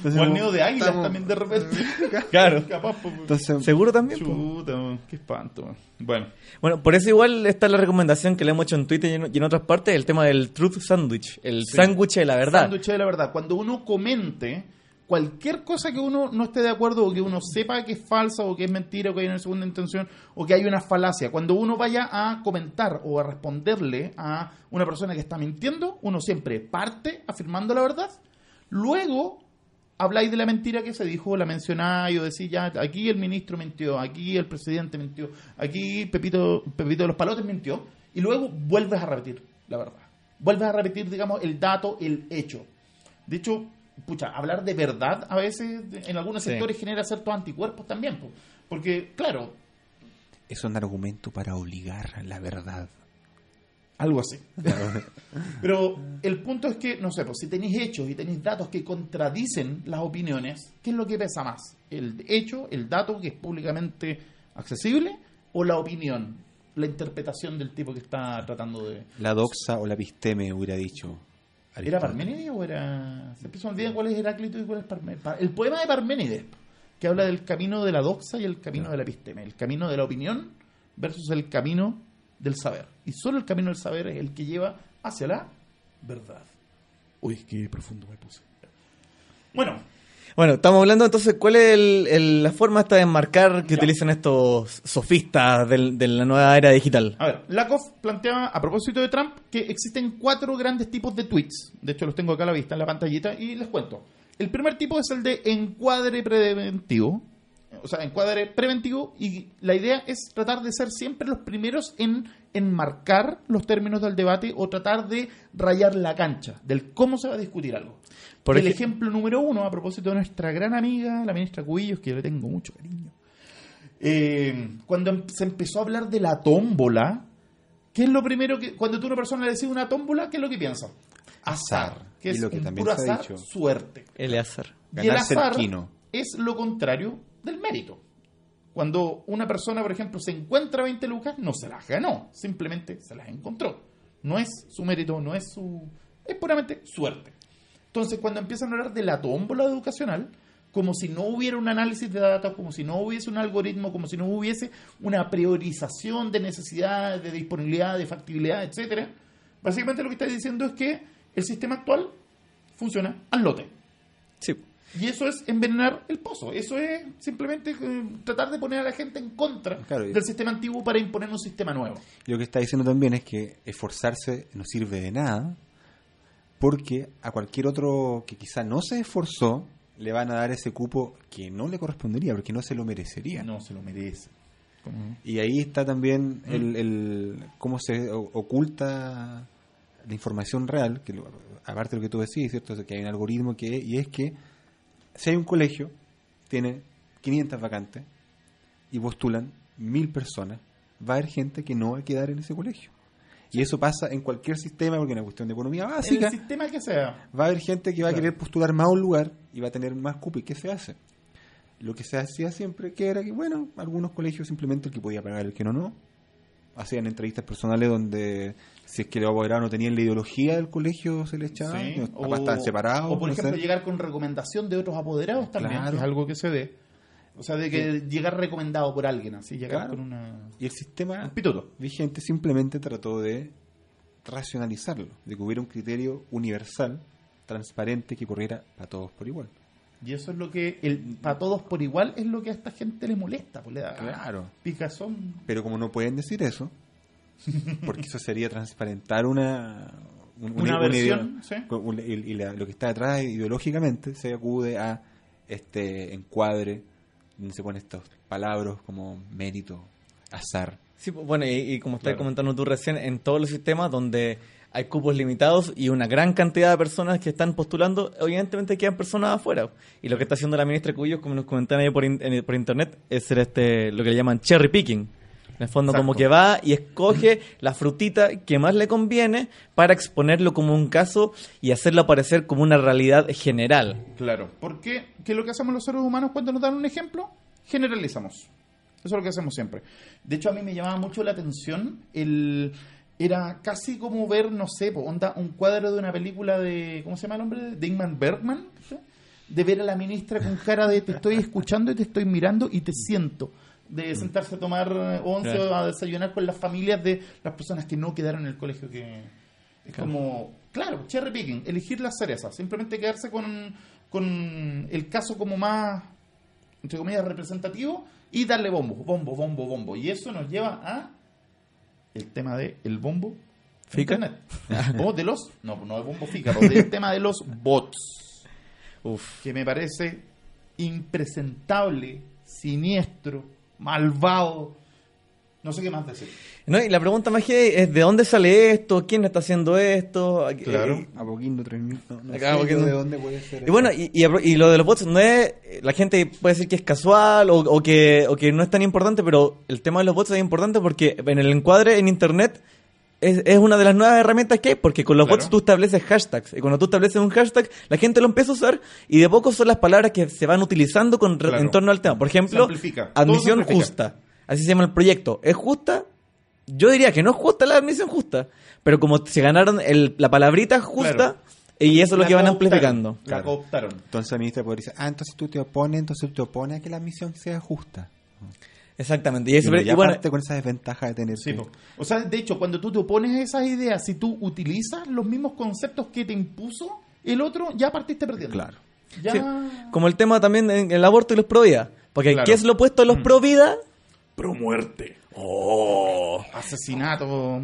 Entonces, O al como, nido de águilas estamos- también de repente. Claro. Capaz, pues, Entonces, Seguro también. Chuta, man, qué espanto. man. Bueno, Bueno, por eso igual está la recomendación que le hemos hecho en Twitter y en, y en otras partes, el tema del truth sandwich, el sándwich de la verdad. sándwich de la verdad. Cuando uno comente cualquier cosa que uno no esté de acuerdo o que uno sepa que es falsa o que es mentira o que hay una segunda intención o que hay una falacia, cuando uno vaya a comentar o a responderle a una persona que está mintiendo, uno siempre parte afirmando la verdad, luego habláis de la mentira que se dijo, la mencionáis o decís ya, aquí el ministro mintió, aquí el presidente mintió, aquí Pepito, Pepito de los Palotes mintió, y luego vuelves a repetir la verdad. Vuelves a repetir, digamos, el dato, el hecho. De hecho, pucha, hablar de verdad a veces en algunos Sí. sectores genera ciertos anticuerpos también, po. porque, claro, es un argumento para obligar la verdad. Algo así. Pero el punto es que, no sé, pues si tenéis hechos y tenéis datos que contradicen las opiniones, ¿qué es lo que pesa más? ¿El hecho, el dato que es públicamente accesible o la opinión, la interpretación del tipo que está tratando de... La doxa o la pisteme hubiera dicho. ¿Era. Parménides o era...? Se olvida cuál es Heráclito y cuál es Parménides. El poema de Parménides, que habla del camino de la doxa y el camino de la episteme, el camino de la opinión versus el camino del saber. Y solo el camino del saber es el que lleva hacia la verdad. Uy, qué profundo me puse. Bueno, Bueno, estamos hablando entonces, ¿cuál es el- el- la forma esta de enmarcar que Ya. utilizan estos sofistas del- de la nueva era digital? a ver, Lakoff planteaba a propósito de Trump que existen cuatro grandes tipos de tweets. De hecho, los tengo acá a la vista en la pantallita y les cuento. El primer tipo es el de encuadre preventivo. O sea, encuadre preventivo y la idea es tratar de ser siempre los primeros en enmarcar los términos del debate o tratar de rayar la cancha del cómo se va a discutir algo. Por el ej- ejemplo número uno, a propósito de nuestra gran amiga, la ministra Cubillos, que yo le tengo mucho cariño. Eh, cuando em- se empezó a hablar de la tómbola, ¿qué es lo primero que, cuando tú a una persona le decís una tómbola, qué es lo que piensa? Azar. Que Y es lo que un también puro se ha azar, dicho. suerte. Eleazar. Y el Ganarse el azar quino. es lo contrario del mérito. Cuando una persona, por ejemplo, se encuentra 20 lucas, no se las ganó, simplemente se las encontró. No es su mérito, no es su... Es puramente suerte. Entonces, cuando empiezan a hablar de la tómbola educacional, como si no hubiera un análisis de datos, como si no hubiese un algoritmo, como si no hubiese una priorización de necesidades, de disponibilidad, de factibilidad, etcétera. Básicamente lo que está diciendo es que el sistema actual funciona al lote. Sí. Y eso es envenenar el pozo. Eso es simplemente eh, tratar de poner a la gente en contra Claro, del sistema antiguo para imponer un sistema nuevo. Y lo que está diciendo también es que esforzarse no sirve de nada, porque a cualquier otro que quizá no se esforzó, le van a dar ese cupo que no le correspondería, porque no se lo merecería. No se lo merece. Y ahí está también Mm. el, el cómo se o- oculta la información real, que lo- aparte de lo que tú decís, ¿cierto? O sea, que hay un algoritmo que, y es que si hay un colegio, tiene 500 vacantes y postulan mil personas, va a haber gente que no va a quedar en ese colegio. Y eso pasa en cualquier sistema, porque es una cuestión de economía En básica. el sistema que sea. Va a haber gente que va a querer postular más a un lugar y va a tener más cupo. ¿Y qué se hace? Lo que se hacía siempre, que era que, bueno, algunos colegios simplemente el que podía pagar, el que no, no. Hacían entrevistas personales donde, si es que los apoderados no tenían la ideología del colegio, se les echaba. Sí, los papás estaban separados. o por no ejemplo sé. llegar con recomendación de otros apoderados también, Claro. que es algo que se ve. O sea, de que llegar recomendado por alguien, así, llegar Claro. con una... Y el sistema un pituto. vigente simplemente trató de racionalizarlo, de que hubiera un criterio universal, transparente, que corriera para todos por igual. Y eso es lo que, el, para todos por igual, es lo que a esta gente le molesta, pues le da Claro. picazón. Pero como no pueden decir eso, porque eso sería transparentar una, un- Una ideo- versión, sí. y, y la- lo que está detrás ideológicamente se acude a este encuadre donde se ponen estos palabras como mérito, azar. Sí, pues, bueno, y, y como estás Claro. comentando tú recién, en todos los sistemas donde hay cupos limitados y una gran cantidad de personas que están postulando, evidentemente quedan personas afuera. Y lo que está haciendo la ministra Cubillos, como nos comentaron ahí por, in- en- por internet, es ser este, lo que le llaman cherry picking. En el fondo, como que va y escoge la frutita que más le conviene para exponerlo como un caso y hacerlo aparecer como una realidad general. Claro. Porque ¿qué es lo que hacemos los seres humanos cuando nos dan un ejemplo? Generalizamos. Eso es lo que hacemos siempre. De hecho, a mí me llamaba mucho la atención el... Era casi como ver, no sé, po, onda, un cuadro de una película de... ¿Cómo se llama el hombre? De Ingmar Bergman. ¿sí? De ver a la ministra con cara de te estoy escuchando y te estoy mirando y te siento. De sentarse a tomar once Claro. o a desayunar con las familias de las personas que no quedaron en el colegio que... Es como, claro, cherry picking, elegir las cerezas, simplemente quedarse con, con el caso como más, entre comillas, representativo y darle bombo, bombo, bombo, bombo. Y eso nos lleva a el tema de el bombo ¿Fica? Internet. O de los, no, no de bombo fica, pero del tema de los bots, Uf. que me parece impresentable, siniestro, malvado, no sé qué más decir. No, y la pregunta más que es, ¿de dónde sale esto? ¿Quién está haciendo esto? Claro. Eh, Apoquindo 3000. No, no Acá, sé Apoquindo. de dónde puede ser. Y bueno, y, y, lo de los bots no es. La gente puede decir que es casual o, o que, o que no es tan importante, pero el tema de los bots es importante porque en el encuadre en internet es, es una de las nuevas herramientas que hay, porque con los Claro. bots tú estableces hashtags. Y cuando tú estableces un hashtag, la gente lo empieza a usar y de poco son las palabras que se van utilizando con, Claro. en torno al tema. Por ejemplo, admisión justa. Así se llama el proyecto. ¿Es justa? Yo diría que no es justa la admisión justa. Pero como se ganaron el- la palabrita justa, Claro. y eso es lo que van amplificando. La Claro. cooptaron. Entonces la ministra podría decir, ah, entonces tú te opones, entonces te opones a que la misión sea justa. Exactamente. Y, eso, Y bueno, con esa desventaja de tener Sí, que- o sea, de hecho, cuando tú te opones a esas ideas, si tú utilizas los mismos conceptos que te impuso el otro, ya partiste perdiendo. Claro. Ya... Sí. como el tema también en el aborto y los pro vida. Porque Claro. ¿qué es lo opuesto a Mm. los pro vida? Pro muerte. Asesinato,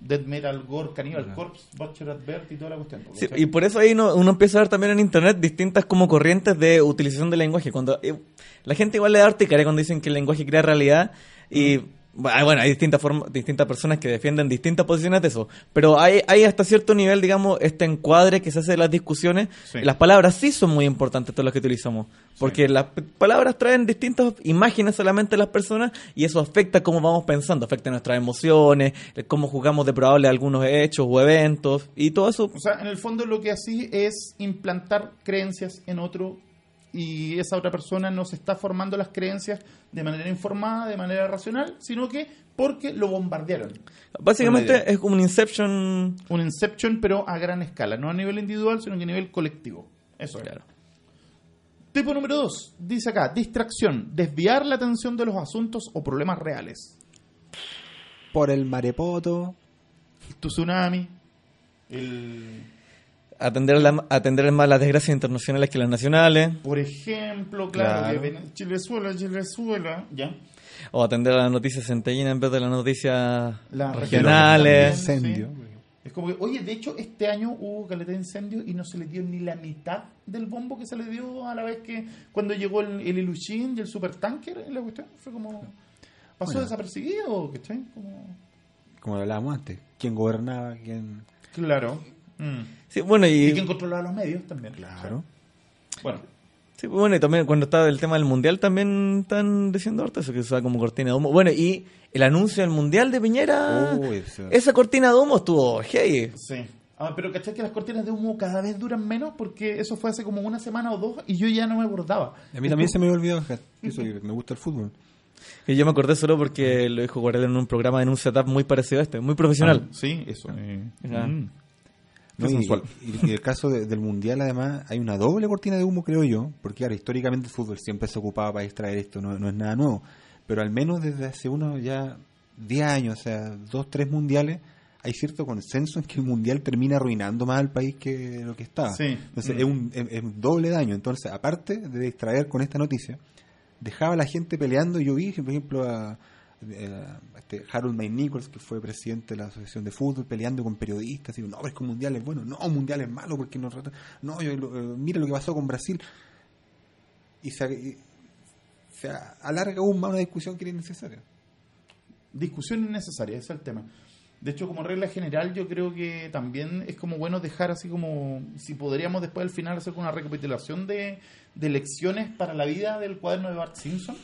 Dead Metal Gore, Cannibal Corpse, Butcher Birth y toda la cuestión. y por eso ahí uno, uno empieza a ver también en internet distintas como corrientes de utilización del lenguaje. Cuando eh, la gente igual le da articaria cuando dicen que el lenguaje crea realidad y bueno, hay distintas formas, distintas personas que defienden distintas posiciones de eso, pero hay, hay hasta cierto nivel, digamos, este encuadre que se hace de las discusiones. Sí. Las palabras sí son muy importantes todas las que utilizamos, porque las palabras traen distintas imágenes solamente a las personas y eso afecta cómo vamos pensando, afecta nuestras emociones, eh, cómo juzgamos de probable algunos hechos o eventos y todo eso O sea, en el fondo lo que así es implantar creencias en otro y esa otra persona no se está formando las creencias de manera informada, de manera racional, sino que porque lo bombardearon. Básicamente es como un Inception. Un Inception, pero a gran escala, no a nivel individual, sino que a nivel colectivo. Eso es. Claro. Tipo número dos, dice acá, distracción, desviar la atención de los asuntos o problemas reales. Por el marepoto. Tu tsunami, el, Atender, la- atender más las desgracias internacionales que las nacionales. por ejemplo, claro, Claro. que Chilezuela, Chilezuela, ya. O atender a las noticias centellinas en vez de las noticias Las regionales. Incendio. Es como que, oye, de hecho, este año hubo caleta de incendio y no se le dio ni la mitad del bombo que se le dio a la vez que cuando llegó el, el Ilushin y el supertanker en la cuestión. Fue como. Pasó Bueno. desapercibido, ¿cachai? Como. Como lo hablábamos antes. ¿Quién gobernaba? ¿Quién...? Claro. Mm. Sí, bueno, Y y, quién controlaba los medios también. Claro. Bueno, sí, bueno, y también cuando estaba el tema del mundial también están diciendo ahorita eso que se como cortina de humo. Bueno, y el anuncio del mundial de Piñera. Uy, Esa cortina de humo estuvo hey. sí. Ah, pero ¿cachai que las cortinas de humo cada vez duran menos? Porque eso fue hace como una semana o dos y yo ya no me acordaba. A mí también se me había olvidado eso, que me gusta el fútbol. Que yo me acordé solo porque lo dijo Guardiola en un programa en un setup muy parecido a este, muy profesional. Ah, sí, eso. eh. No, y, sensual. y- y el caso de- del mundial, además, hay una doble cortina de humo, creo yo, porque ahora históricamente el fútbol siempre se ocupaba para distraer esto, no, no es nada nuevo. Pero al menos desde hace unos ya 10 años, o sea, dos, tres mundiales, hay cierto consenso en que el mundial termina arruinando más al país que lo que estaba. Sí. Entonces Mm. es, un, es, es un doble daño. Entonces, aparte de distraer con esta noticia, dejaba a la gente peleando. Yo vi, por ejemplo, a, a este Harold May Nichols, que fue presidente de la Asociación de Fútbol, peleando con periodistas. Y, no, pero es que un mundial es bueno. No, un mundial es malo porque reta- No, yo, eh, mira lo que pasó con Brasil. Y se, alarga aún más una discusión que era innecesaria. discusión innecesaria, ese es el tema. De hecho, como regla general, yo creo que también es como bueno dejar así como, si podríamos después al final hacer una recapitulación de lecciones para la vida del cuaderno de Bart Simpson.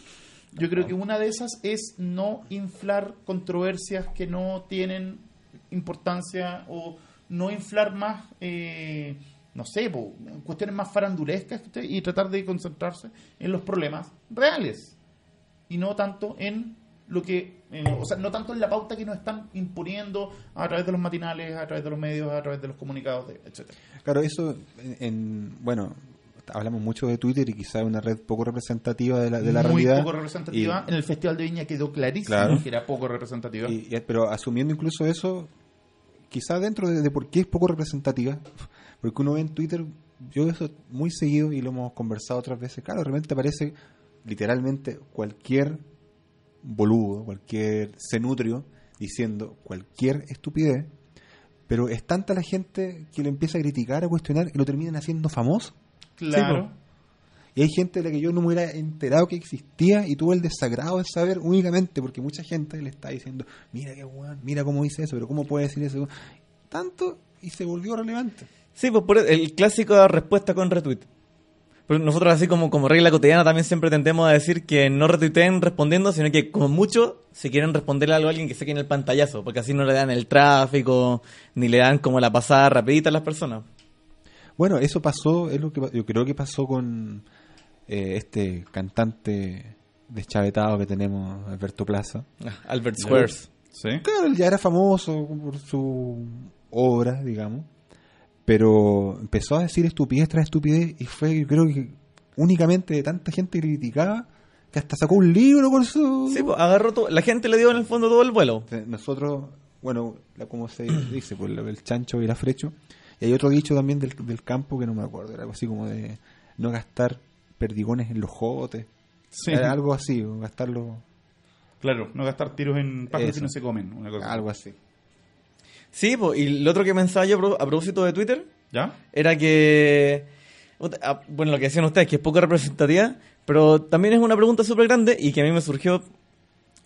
Yo creo que una de esas es no inflar controversias que no tienen importancia o no inflar más, eh, no sé, po, cuestiones más farandulescas y tratar de concentrarse en los problemas reales y no tanto en lo que, eh, o sea, no tanto en la pauta que nos están imponiendo a través de los matinales, a través de los medios, a través de los comunicados, etcétera. Claro, eso, en, en- bueno, hablamos mucho de Twitter y quizá es una red poco representativa de la, de la Muy realidad. poco representativa. Y- en el Festival de Viña quedó clarísimo Claro. que era poco representativa. Y- y- pero asumiendo incluso eso, quizá dentro de, de por qué es poco representativa, porque uno ve en Twitter, yo eso muy seguido y lo hemos conversado otras veces, claro, realmente aparece literalmente cualquier boludo, cualquier cenutrio diciendo cualquier estupidez, pero es tanta la gente que lo empieza a criticar, a cuestionar y lo terminan haciendo famoso. Claro. Y hay gente de la que yo no me hubiera enterado que existía y tuve el desagrado de saber únicamente porque mucha gente le está diciendo, mira qué weón, mira cómo dice eso, pero cómo puede decir eso. Tanto y se volvió relevante. Sí, pues por el clásico respuesta con retweet. Pero nosotros así como, como regla cotidiana también siempre tendemos a decir que no retuiteen respondiendo, sino que como mucho si quieren responderle algo a alguien que se quede en el pantallazo, porque así no le dan el tráfico, ni le dan como la pasada rapidita a las personas. Bueno, eso pasó, es lo que pa- yo creo que pasó con eh, este cantante deschavetado que tenemos, Alberto Plaza. Ah, Albert Squares. Sí. Claro, él ya era famoso por su obra, digamos, pero empezó a decir estupidez tras estupidez y fue, yo creo que únicamente de tanta gente que criticaba que hasta sacó un libro por su... Sí, pues agarró todo, la gente le dio en el fondo todo el vuelo. Nosotros, bueno, la, como se dice, pues la- el chancho y el afrecho. Y hay otro dicho también del, del campo que no me acuerdo, era algo así como de no gastar perdigones en los jotes. Sí. Era algo así, o gastarlo, Claro, no gastar tiros en pájaros que no se comen. Una cosa así. algo así. Sí, pues, y lo otro que pensaba yo a pro- a propósito de Twitter ¿Ya? era que, ah, bueno, lo que decían ustedes, que es poco representativa, pero también es una pregunta súper grande y que a mí me surgió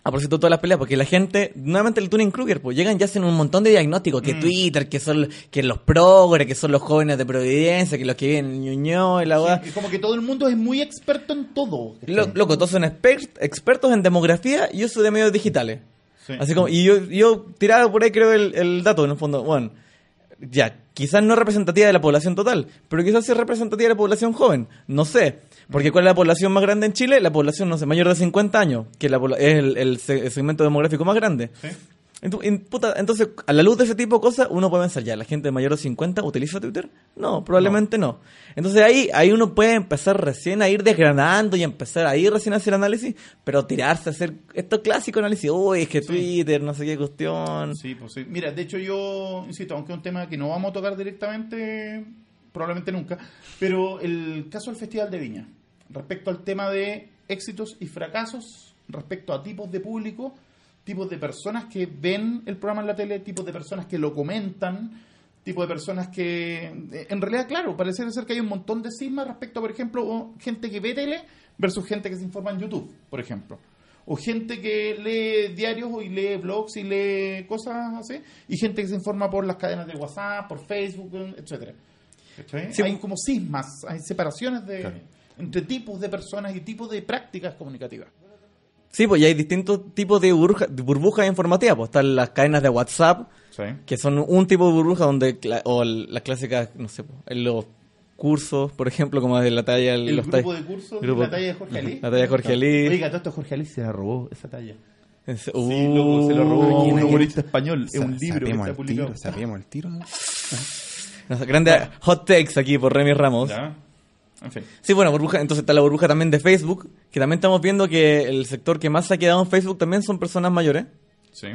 a propósito de todas las peleas, porque la gente, nuevamente el Tuning Kruger, pues llegan y hacen un montón de diagnósticos, que Mm. Twitter, que son que los progres, que son los jóvenes de Providencia, que los que viven en Ñuñoa y la. Sí, es como que todo el mundo es muy experto en todo. Lo- Loco, todos son exper- expertos en demografía y uso de medios digitales. Sí. Así como, y yo, yo tiraba por ahí creo el, el dato, en el fondo, bueno, ya, quizás no es representativa de la población total, pero quizás sí es representativa de la población joven, no sé. Porque ¿cuál es la población más grande en Chile? La población, no sé, mayor de 50 años, que la pobla- es el, el se- el segmento demográfico más grande. Sí. Entonces, a la luz de ese tipo de cosas, uno puede pensar, ya, ¿la gente mayor de 50 utiliza Twitter? No, probablemente no. Entonces ahí, ahí uno puede empezar recién a ir desgranando y empezar ahí recién a hacer análisis, pero tirarse a hacer estos clásicos análisis, uy, es que Twitter, no sé qué cuestión. Sí, pues sí. Mira, de hecho yo, insisto, aunque es un tema que no vamos a tocar directamente, probablemente nunca, pero el caso del Festival de Viña, respecto al tema de éxitos y fracasos, respecto a tipos de público, tipos de personas que ven el programa en la tele, tipos de personas que lo comentan, tipos de personas que, eh, en realidad, claro, parece ser que hay un montón de cismas respecto, por ejemplo, gente que ve tele versus gente que se informa en YouTube, por ejemplo o gente que lee diarios y lee blogs y lee cosas así, y gente que se informa por las cadenas de WhatsApp, por Facebook, etcétera. Sí. Hay como cismas, hay separaciones de Claro. Entre tipos de personas y tipos de prácticas comunicativas. Sí, pues y hay distintos tipos de, burbuja- de burbujas informativas. Pues están las cadenas de WhatsApp, Sí. que son un tipo de burbuja donde, o las clásicas, no sé, pues, los cursos, por ejemplo, como de la talla... El los grupo de cursos, grupo- la talla de Jorge Ali. La talla de Jorge Ali. Oiga, todo esto Jorge Ali se la robó, esa talla. Es- Sí, uh, loco, se lo robó un ¿quién es? humorista español. Es un libro que está el publicado. tiro, sapemos el tiro. Grandes hot takes aquí por Remy Ramos. Ya. En fin. Sí, bueno, burbuja, entonces está la burbuja también de Facebook, que también estamos viendo que el sector que más se ha quedado en Facebook también son personas mayores. Sí.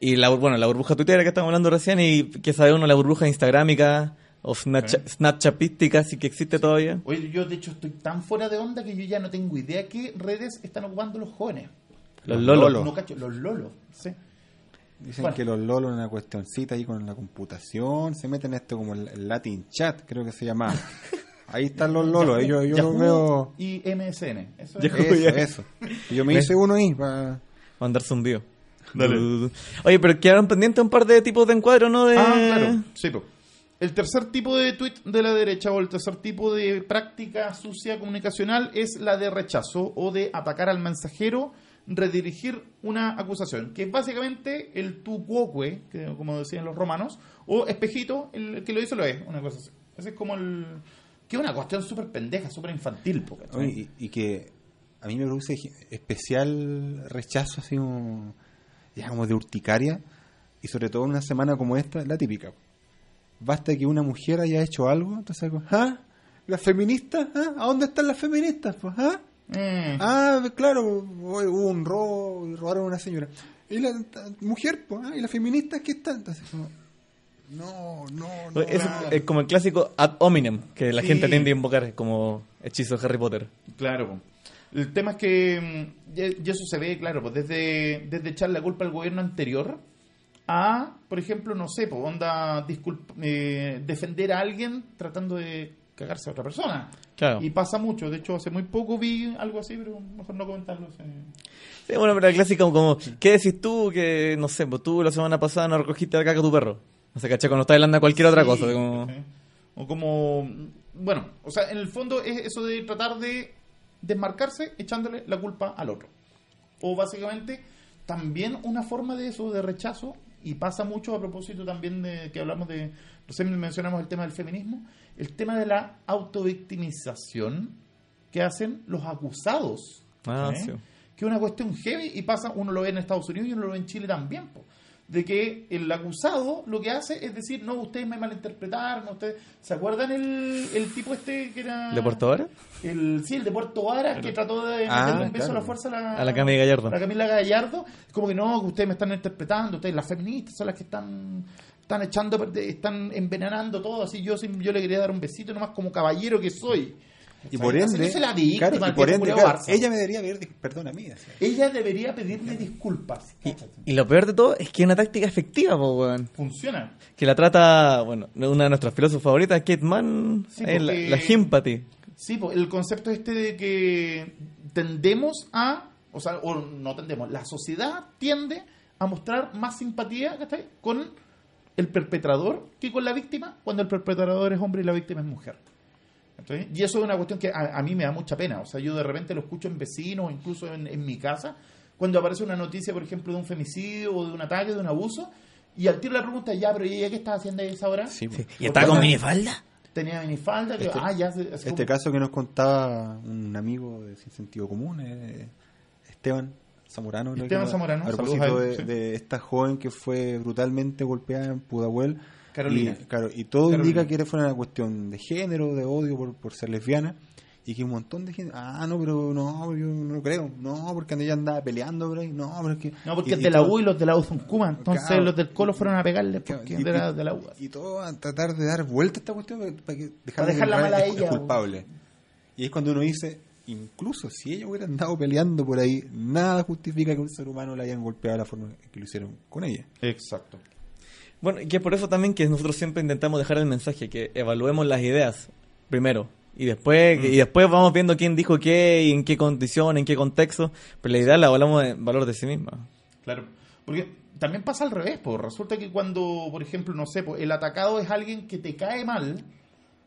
Y la, bueno, la burbuja Twitter que estamos hablando recién, y que sabe uno, la burbuja instagramica o snapcha- snapchatística, sí que existe todavía. Oye, yo de hecho estoy tan fuera de onda que yo ya no tengo idea qué redes están ocupando los jóvenes. Los Los lolos. lolos. No cacho, los lolos. Sí. Dicen Bueno. que los lolos en una cuestioncita ahí con la computación se meten esto como el Latin Chat, creo que se llama. Ahí están los lolos, yo, yo Yahoo los veo. Y MSN. Eso es. Yahoo. Eso, ya. eso. Y yo me hice uno ahí para. Mandarse un video. Oye, pero quedaron pendientes un par de tipos de encuadros, ¿no? De... Ah, claro. Sí, po. El tercer tipo de tweet de la derecha o el tercer tipo de práctica sucia comunicacional es la de rechazo o de atacar al mensajero, redirigir una acusación, que es básicamente el tu quoque, que como decían los romanos, o espejito, el que lo hizo lo es, una cosa así. Ese es como el... que es una cuestión súper pendeja, súper infantil. y, y que a mí me produce especial rechazo, así como. ya como de urticaria. Y sobre todo en una semana como esta, la típica. Basta que una mujer haya hecho algo, entonces algo, ¿ah? ¿Las feministas? ¿Ah? ¿A dónde están las feministas? Pues, ¿ah? Mm. Ah, claro, hubo un robo robaron a una señora. Y la mujer, pues, ah, y las feministas, ¿qué están? Entonces, como, no, no, no. Es, Claro. es como el clásico ad hominem, que la Sí. gente tiende a invocar como hechizo de Harry Potter. Claro. El tema es que, y eso se ve, claro, pues desde, desde echar la culpa al gobierno anterior a, por ejemplo, no sé, pues onda disculp- eh, defender a alguien tratando de cagarse a otra persona. Claro. Y pasa mucho. De hecho, hace muy poco vi algo así, pero mejor no comentarlo. sí. Sí, bueno, pero la clásica como, ¿qué decís tú que, no sé, pues tú la semana pasada no recogiste la caca a tu perro? No sé, caché, cuando estás hablando de cualquier otra cosa. Como... O como, bueno, o sea, en el fondo es eso de tratar de desmarcarse echándole la culpa al otro. O básicamente también una forma de eso, de rechazo, y pasa mucho a propósito también de que hablamos de, recién mencionamos el tema del feminismo, el tema de la autovictimización que hacen los acusados. Ah, ¿eh? sí. Que es una cuestión heavy y pasa, uno lo ve en Estados Unidos y uno lo ve en Chile también. po. De que el acusado lo que hace es decir, no, ustedes me malinterpretaron, ustedes... ¿Se acuerdan el, el tipo este que era... ¿De Puerto Vara? El, sí, el de Puerto Varas, que trató de Ah, meterle un beso a claro. la fuerza a la, A la Camila Gallardo. a la Camila Gallardo. Como que no, que ustedes me están interpretando, ustedes las feministas son las que están están echando, a están envenenando todo, así yo, sí- yo le quería dar un besito nomás como caballero que soy. Y por ende, la víctima, claro, y el por viejo ende, culiao claro, Barça. ella me debería pedir perdón a mí. Ella debería pedirle disculpas. Y lo peor de todo es que es una táctica efectiva, po, weón. Funciona. Que la trata, bueno, una de nuestras filósofas favoritas, Kate Mann, Sí, es la, la sympathy. Sí, pues, el concepto este de que tendemos a, o sea, o no tendemos, la sociedad tiende a mostrar más simpatía ¿cachai? con el perpetrador que con la víctima, cuando el perpetrador es hombre y la víctima es mujer. Y eso es una cuestión que a, a mí me da mucha pena. O sea, yo de repente lo escucho en vecinos o incluso en, en mi casa, cuando aparece una noticia, por ejemplo, de un femicidio o de un ataque, de un abuso, y al tiro la pregunta, ya, pero ¿y ella qué está haciendo a esa hora? Sí. ¿Y está con minifalda? tenía minifalda, que, Este- ah, ya, se- Este como- caso que nos contaba un amigo de Sin Sentido Común, eh, Esteban Zamorano. Esteban que- Zamorano, A propósito sí. de esta joven que fue brutalmente golpeada en Pudahuel. Carolina. Y, claro, y todo Carolina. indica que era fue una cuestión de género, de odio por, por ser lesbiana. Y que un montón de gente, ah, no, pero no, yo no creo, no, porque ella andaba peleando por ahí, no, pero es que. No, porque y- es de la U y los de la U son Kuma. Entonces Claro. los del Colo fueron a pegarle porque y- de la, de la U. Y todo a tratar de dar vuelta a esta cuestión para, para que dejarla, dejarla que mal a es- es ella, culpable. Y es cuando uno dice, incluso si ella hubiera andado peleando por ahí, nada justifica que un ser humano la hayan golpeado de la forma que lo hicieron con ella. Exacto. Bueno, y que es por eso también que nosotros siempre intentamos dejar el mensaje, que evaluemos las ideas primero. Y después, y después vamos viendo quién dijo qué y en qué condición, en qué contexto. Pero la idea la evaluamos en valor de sí misma. Claro. Porque también pasa al revés, pues resulta que cuando, por ejemplo, no sé, el atacado es alguien que te cae mal,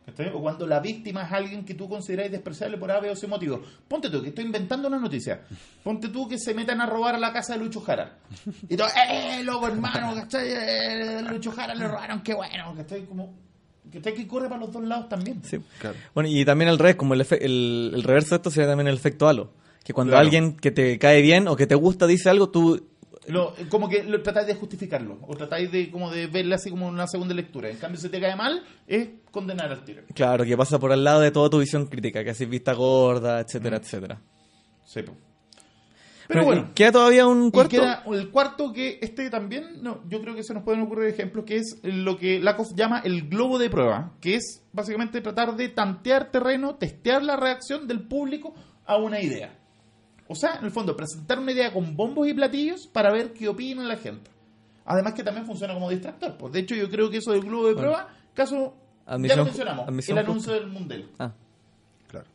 ¿cachai? o cuando la víctima es alguien que tú consideras despreciable por A, B o C motivo. Ponte tú, que estoy inventando una noticia. Ponte tú que se metan a robar a la casa de Lucho Jara. Y todo, ¡eh, loco, hermano! ¿cachai? Eh, Lucho Jara le robaron, qué bueno, ¿cachai? Como, ¿cachai? Que corre para los dos lados también. Sí. Claro. Bueno, y también al revés, como el, efe- el, el reverso de esto sería también el efecto halo. Que cuando Claro. alguien que te cae bien o que te gusta dice algo, tú... Lo- como que lo tratáis de justificarlo, o tratáis de como de verle así como una segunda lectura. En cambio, si te cae mal, es condenar al tiro. Claro, que pasa por al lado de toda tu visión crítica, que así vista gorda, etcétera, etcétera. Sí, po. Pero bueno, ¿Queda todavía un cuarto? queda el cuarto que este también, no, yo creo que se nos pueden ocurrir ejemplos, que es lo que Lakoff llama el globo de prueba, que es básicamente tratar de tantear terreno, testear la reacción del público a una idea. O sea, en el fondo, presentar una idea con bombos y platillos para ver qué opina la gente. Además que también funciona como distractor. Pues de hecho yo creo que eso del globo de Bueno. prueba, caso, ya Admisión- lo mencionamos, admisión el anuncio justa. del Mundel. Ah, Claro.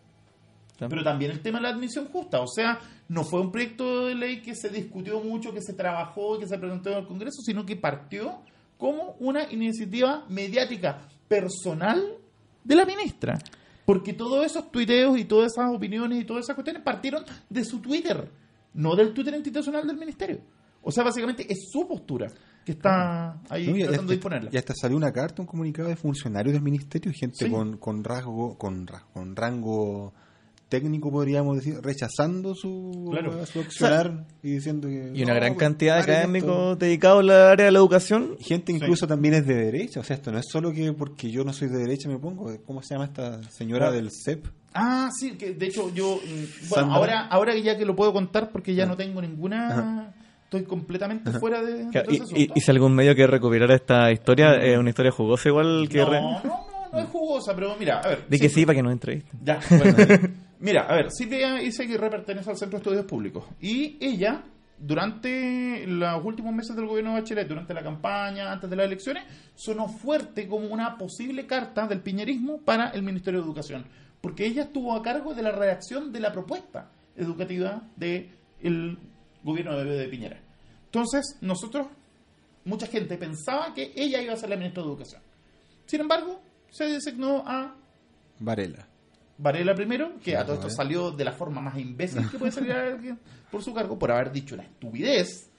ya. Pero también el tema de la admisión justa. O sea, no fue un proyecto de ley que se discutió mucho, que se trabajó, que se presentó en el Congreso, sino que partió como una iniciativa mediática personal de la ministra. Porque todos esos tuiteos y todas esas opiniones y todas esas cuestiones partieron de su Twitter, no del Twitter institucional del ministerio. O sea, básicamente es su postura que está ahí No, y tratando de hasta, imponerla. y hasta salió una carta, un comunicado de funcionarios del ministerio, gente Sí. con, con rasgo, con, con rango técnico, podríamos decir, rechazando su, Claro. su accionar y diciendo que... Y una no, gran pues, cantidad de esto. académicos dedicados al área de la educación. Gente incluso también es de derecha, o sea, esto no es solo que porque yo no soy de derecha me pongo, ¿cómo se llama esta señora Ah. del CEP? Ah, sí, que de hecho yo, mm, bueno, Sandra. ahora, ahora que ya que lo puedo contar porque ya Ah. no tengo ninguna, estoy completamente fuera de, de Claro, todo Y, ese y- y si algún medio quiere recuperar esta historia, es una historia jugosa igual que... no, re- no, no, no es jugosa, pero mira, a ver. Di que sí, sí, para que nos entrevisten. Ya, bueno, sí. Mira, a ver, Silvia Izaguirre pertenece al Centro de Estudios Públicos y ella, durante los últimos meses del gobierno de Bachelet, durante la campaña, antes de las elecciones, sonó fuerte como una posible carta del piñerismo para el Ministerio de Educación, porque ella estuvo a cargo de la redacción de la propuesta educativa del gobierno de, de Piñera. Entonces, nosotros, mucha gente pensaba que ella iba a ser la ministra de Educación. Sin embargo, se designó a Varela. Varela primero, que a todo esto salió de la forma más imbécil que puede salir a alguien por su cargo, por haber dicho la estupidez.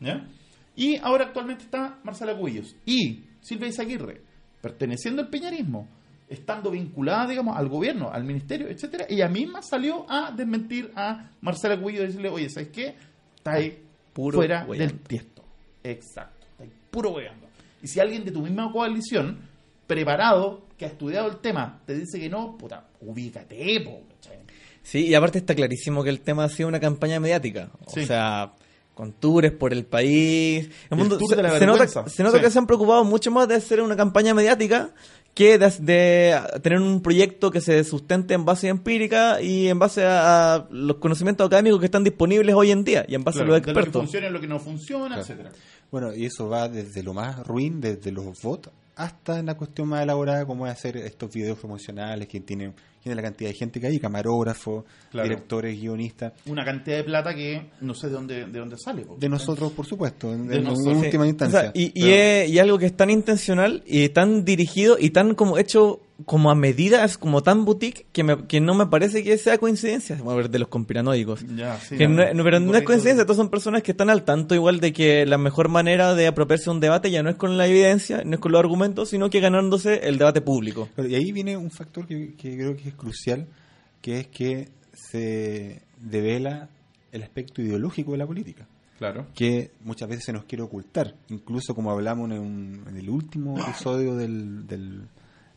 ¿ya? Y ahora actualmente está Marcela Cubillos. Y Silvia Izaguirre, perteneciendo al peñarismo, estando vinculada, digamos, al gobierno, al ministerio, etcétera, ella misma salió a desmentir a Marcela Cubillos y decirle, oye, ¿sabes qué? Está ahí Puro fuera del tiesto. Exacto, está ahí puro weyando. Y si alguien de tu misma coalición, preparado, que ha estudiado el tema, te dice que no, puta, ubícate. Sí, y aparte está clarísimo que el tema ha sido una campaña mediática. Sí. O sea, con tours por el país. El El mundo, tour se, de la se nota, vergüenza. se nota Sí. que se han preocupado mucho más de hacer una campaña mediática que de, de tener un proyecto que se sustente en base empírica y en base a, a los conocimientos académicos que están disponibles hoy en día y en base Claro, a los de lo que expertos. funciona y lo que no funciona, Claro. etcétera. Bueno, y eso va desde lo más ruin, desde los votos, hasta la cuestión más elaborada, como es hacer estos videos promocionales que tienen, tiene la cantidad de gente que hay, camarógrafos, Claro. directores, guionistas, Una cantidad de plata que no sé de dónde, de dónde sale. de nosotros, por supuesto, en, De en nosotros. última Sí. instancia. O sea, y, y Pero- es, y algo que es tan intencional y tan dirigido y tan como hecho como a medidas, como tan boutique, que, me- que no me parece que sea coincidencia. Vamos a ver, de los conspiranoicos. Ya, sí, Que no, la- no- pero no es coincidencia, todas son personas que están al tanto igual de que la mejor manera de apropiarse de un debate ya no es con la evidencia, no es con los argumentos, sino que ganándose el debate público. Claro, y ahí viene un factor que, que creo que es crucial, que es que se devela el aspecto ideológico de la política, Claro. que muchas veces se nos quiere ocultar, incluso como hablamos en, un- en el último episodio del, del-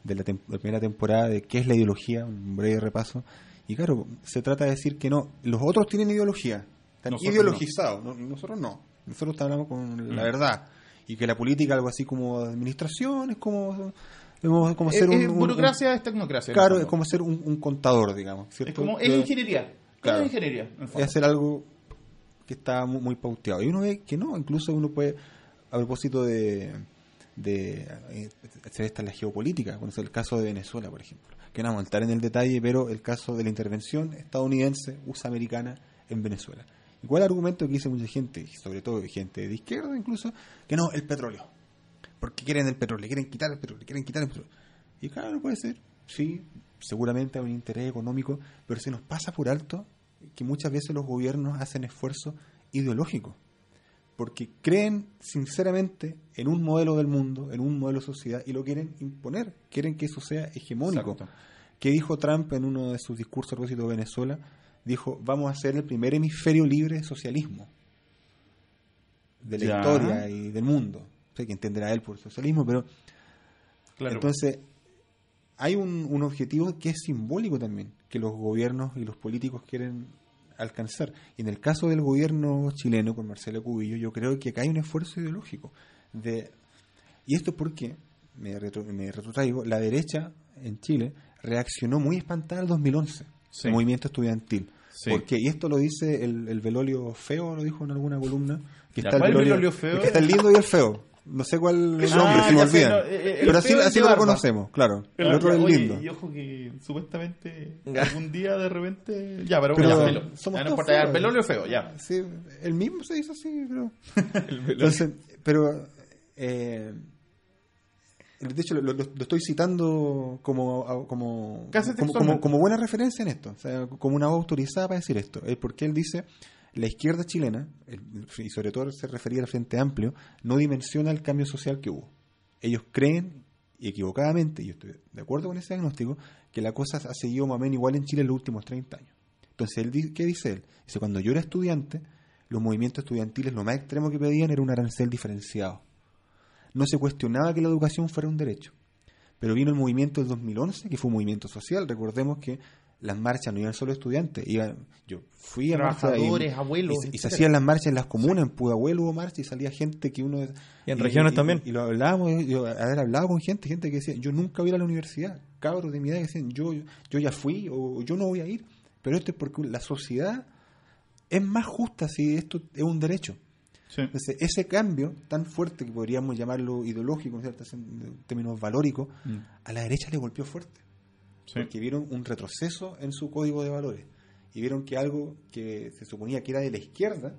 de la, tem- la primera temporada de qué es la ideología, un breve repaso, y claro, se trata de decir que no, los otros tienen ideología, están Nosotros ideologizados, no- nosotros no, nosotros hablamos con la verdad, y que la política algo así como administración, es como... como, como Es, ser un- es un- un- burocracia, es tecnocracia. Claro, es como ser un, un contador, digamos. ¿cierto? Es como, es ingeniería. Claro. Es ingeniería, es hacer algo que está muy, muy pauteado. Y uno ve que no, incluso uno puede, a propósito de, de eh, se ve esta en la geopolítica, cuando es el caso de Venezuela, por ejemplo, que no vamos a entrar en el detalle, pero el caso de la intervención estadounidense, USA-americana en Venezuela. Igual argumento que dice mucha gente, sobre todo gente de izquierda incluso, que no, el petróleo. Porque quieren el petróleo, quieren quitar el petróleo, quieren quitar el petróleo. Y claro, puede ser, sí, seguramente hay un interés económico, pero se nos pasa por alto que muchas veces los gobiernos hacen esfuerzos ideológicos, porque creen sinceramente en un modelo del mundo, en un modelo de sociedad, y lo quieren imponer, quieren que eso sea hegemónico. Exacto. Que dijo Trump en uno de sus discursos a propósito de Venezuela, dijo, vamos a ser el primer hemisferio libre de socialismo de la Ya. historia y del mundo. No sé qué entenderá él por socialismo, pero Claro. entonces, hay un, un objetivo que es simbólico también, que los gobiernos y los políticos quieren alcanzar. Y en el caso del gobierno chileno con Marcelo Cubillo, yo creo que acá hay un esfuerzo ideológico. de Y esto porque, me, retro- me retrotraigo, la derecha en Chile reaccionó muy espantada al 2011, Sí. el movimiento estudiantil. Sí. Porque, y esto lo dice el, el Velolio Feo, lo dijo en alguna columna, que está ¿cuál el Velolio, Velolio Feo? el que está el lindo y el feo. No sé cuál es el Ah, nombre, se me ya sé, olvida. no, eh, eh, el Pero así, así lo barba. conocemos, claro. El Ah, otro es ya, el oye, lindo. Y ojo que supuestamente algún día de repente. Ya, pero, Pero ya, pelo. somos Ya, no importa, ya, el feo, ya. Sí, el mismo se dice así, pero. Entonces, pero. eh, de hecho, lo, lo- lo estoy citando como, como, como, como, buena referencia en esto, o sea, como una voz autorizada para decir esto. Es porque él dice: la izquierda chilena, el- y sobre todo se refería al Frente Amplio, no dimensiona el cambio social que hubo. Ellos creen, y equivocadamente, y yo estoy de acuerdo con ese diagnóstico, que la cosa ha seguido más o menos igual en Chile en los últimos 30 años. Entonces, él, ¿qué dice él? Dice, cuando yo era estudiante, los movimientos estudiantiles lo más extremo que pedían era un arancel diferenciado. No se cuestionaba que la educación fuera un derecho. Pero vino el movimiento del 2011, que fue un movimiento social. Recordemos que las marchas no iban solo estudiantes, iban, yo fui a marchas y- Trabajadores, abuelos, y, se- y se etcétera. hacían las marchas en las comunas, en Pudahuel hubo marcha y salía gente que uno... Y en regiones también. Y, lo hablábamos, yo haber hablado con gente, gente que decía, yo nunca voy a ir a la universidad, cabros de mi edad que decían, yo, yo ya fui o yo no voy a ir, pero esto es porque la sociedad es más justa si esto es un derecho. Sí. Entonces, ese cambio tan fuerte que podríamos llamarlo ideológico, en ciertos en términos valóricos, Mm. a la derecha le golpeó fuerte. Sí. Porque vieron un retroceso en su código de valores. Y vieron que algo que se suponía que era de la izquierda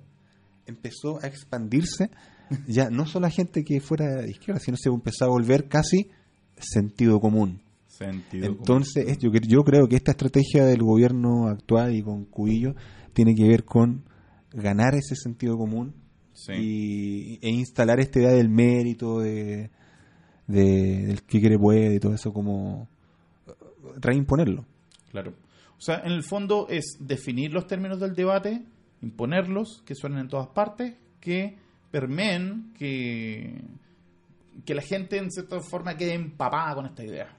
empezó a expandirse ya no solo a gente que fuera de izquierda, sino se empezó a volver casi sentido común. Sentido Entonces, es- yo, cre- yo creo que esta estrategia del gobierno actual y con Cubillo tiene que ver con ganar ese sentido común Sí. y, e instalar esta idea del mérito, de, de- del que quiere puede y todo eso, como eh, reimponerlo. Claro. O sea, en el fondo es definir los términos del debate, imponerlos, que suenen en todas partes, que permeen, que, que la gente en cierta forma quede empapada con esta idea.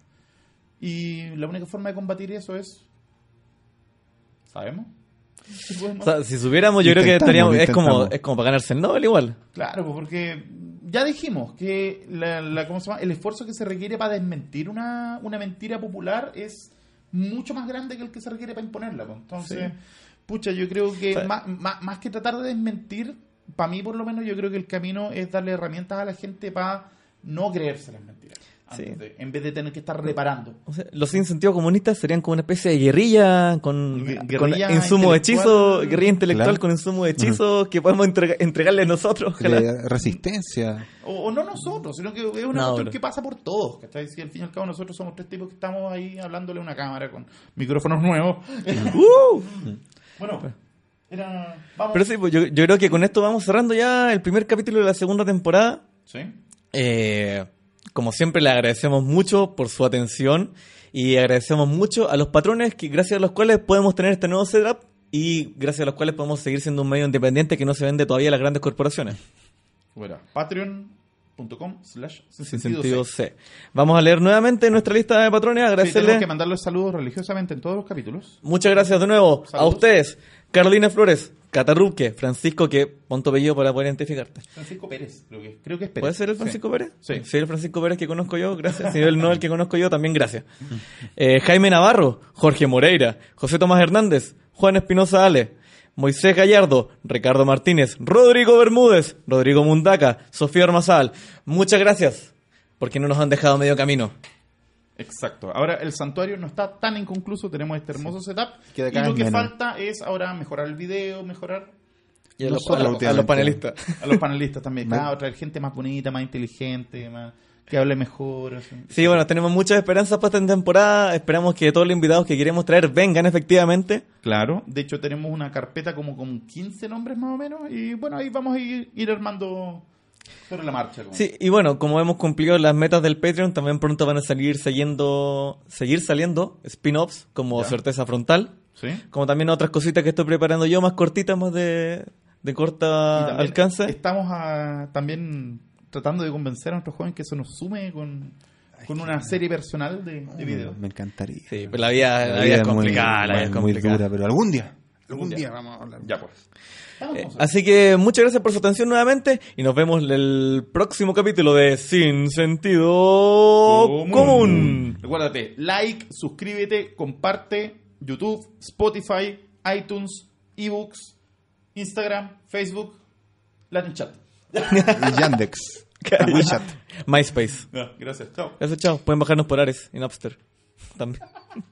Y la única forma de combatir eso es... ¿Sabemos? Sí, ¿no? O sea, si supiéramos, yo creo que Intentamos, estaríamos. Es como, es como para ganarse el Nobel igual. Claro, pues, porque ya dijimos que la, la- ¿cómo se llama? el esfuerzo que se requiere para desmentir una, una mentira popular es mucho más grande que el que se requiere para imponerla. pues. Entonces, pucha, yo creo que O sea- más, más- más que tratar de desmentir, para mí por lo menos, yo creo que el camino es darle herramientas a la gente para no creerse las mentiras. Antes Sí. de- en vez de tener que estar reparando. O sea, los sin sentido comunistas serían como una especie de guerrilla con, Gue- con guerrilla insumo de hechizo, intelectual. guerrilla intelectual Claro. con insumo de hechizo que podemos entrega- entregarle nosotros. resistencia. O, o no nosotros, sino que es una No, cuestión que pasa por todos. ¿cachai? Si al fin y al cabo nosotros somos tres tipos que estamos ahí hablándole a una cámara con micrófonos nuevos. ¡Uh! bueno, era... Vamos. Pero sí, pues yo, yo creo que con esto vamos cerrando ya el primer capítulo de la segunda temporada. Sí. Eh, como siempre, le agradecemos mucho por su atención y agradecemos mucho a los patrones que gracias a los cuales podemos tener este nuevo setup y gracias a los cuales podemos seguir siendo un medio independiente que no se vende todavía a las grandes corporaciones. Bueno, patreon.com slash sin Sin sentido C. Vamos a leer nuevamente nuestra lista de patrones, Sí, agradecerle. tenemos que mandarles saludos religiosamente en todos los capítulos. Muchas gracias de nuevo a ustedes, Carolina Flores, Catarruque, Francisco, que pon tu apellido para poder identificarte. Francisco Pérez, creo que, creo que es Pérez. ¿Puede ser el Sí. Francisco Pérez? Sí. Si el Francisco Pérez que conozco yo, gracias. Si él no el que conozco yo, también gracias. Eh, Jaime Navarro, Jorge Moreira, José Tomás Hernández, Juan Espinosa Ale, Moisés Gallardo, Ricardo Martínez, Rodrigo Bermúdez, Rodrigo Mundaca, Sofía Armazal. Muchas gracias, porque no nos han dejado medio camino. Exacto. Ahora el santuario no está tan inconcluso, tenemos este hermoso setup. Y lo que menos. falta es ahora mejorar el video, mejorar Y a, No los, solo a los- a los últimamente. panelistas. a los panelistas también. Claro, traer gente más bonita, más inteligente, más que hable mejor. así. Sí, bueno, tenemos muchas esperanzas para esta temporada. Esperamos que todos los invitados que queremos traer vengan efectivamente. Claro. De hecho, tenemos una carpeta como con 15 nombres más o menos. Y bueno, ahí vamos a ir, ir armando sobre la marcha. como- Sí, y bueno, como hemos cumplido las metas del Patreon, también pronto van a salir siguiendo, seguir saliendo spin-offs como Ya. Certeza Frontal, ¿Sí? como también otras cositas que estoy preparando yo, más cortitas, más de, de corta también alcance. Estamos ah, también tratando de convencer a nuestros jóvenes que se nos sume con, con una serie personal de, de videos. Me encantaría. Sí, pero la vida, la vida es muy- complicada, la vida es muy complicada. dura, pero algún día. Algún día. día vamos a hablar. Ya pues. Eh, así que muchas gracias por su atención nuevamente y nos vemos en el próximo capítulo de Sin Sentido Común. Recuérdate, like, suscríbete, comparte, YouTube, Spotify, iTunes, ebooks, Instagram, Facebook, Latin Chat. Y Yandex. WeChat. MySpace. gracias, chao. Gracias, chao. Pueden bajarnos por Ares y Napster. También.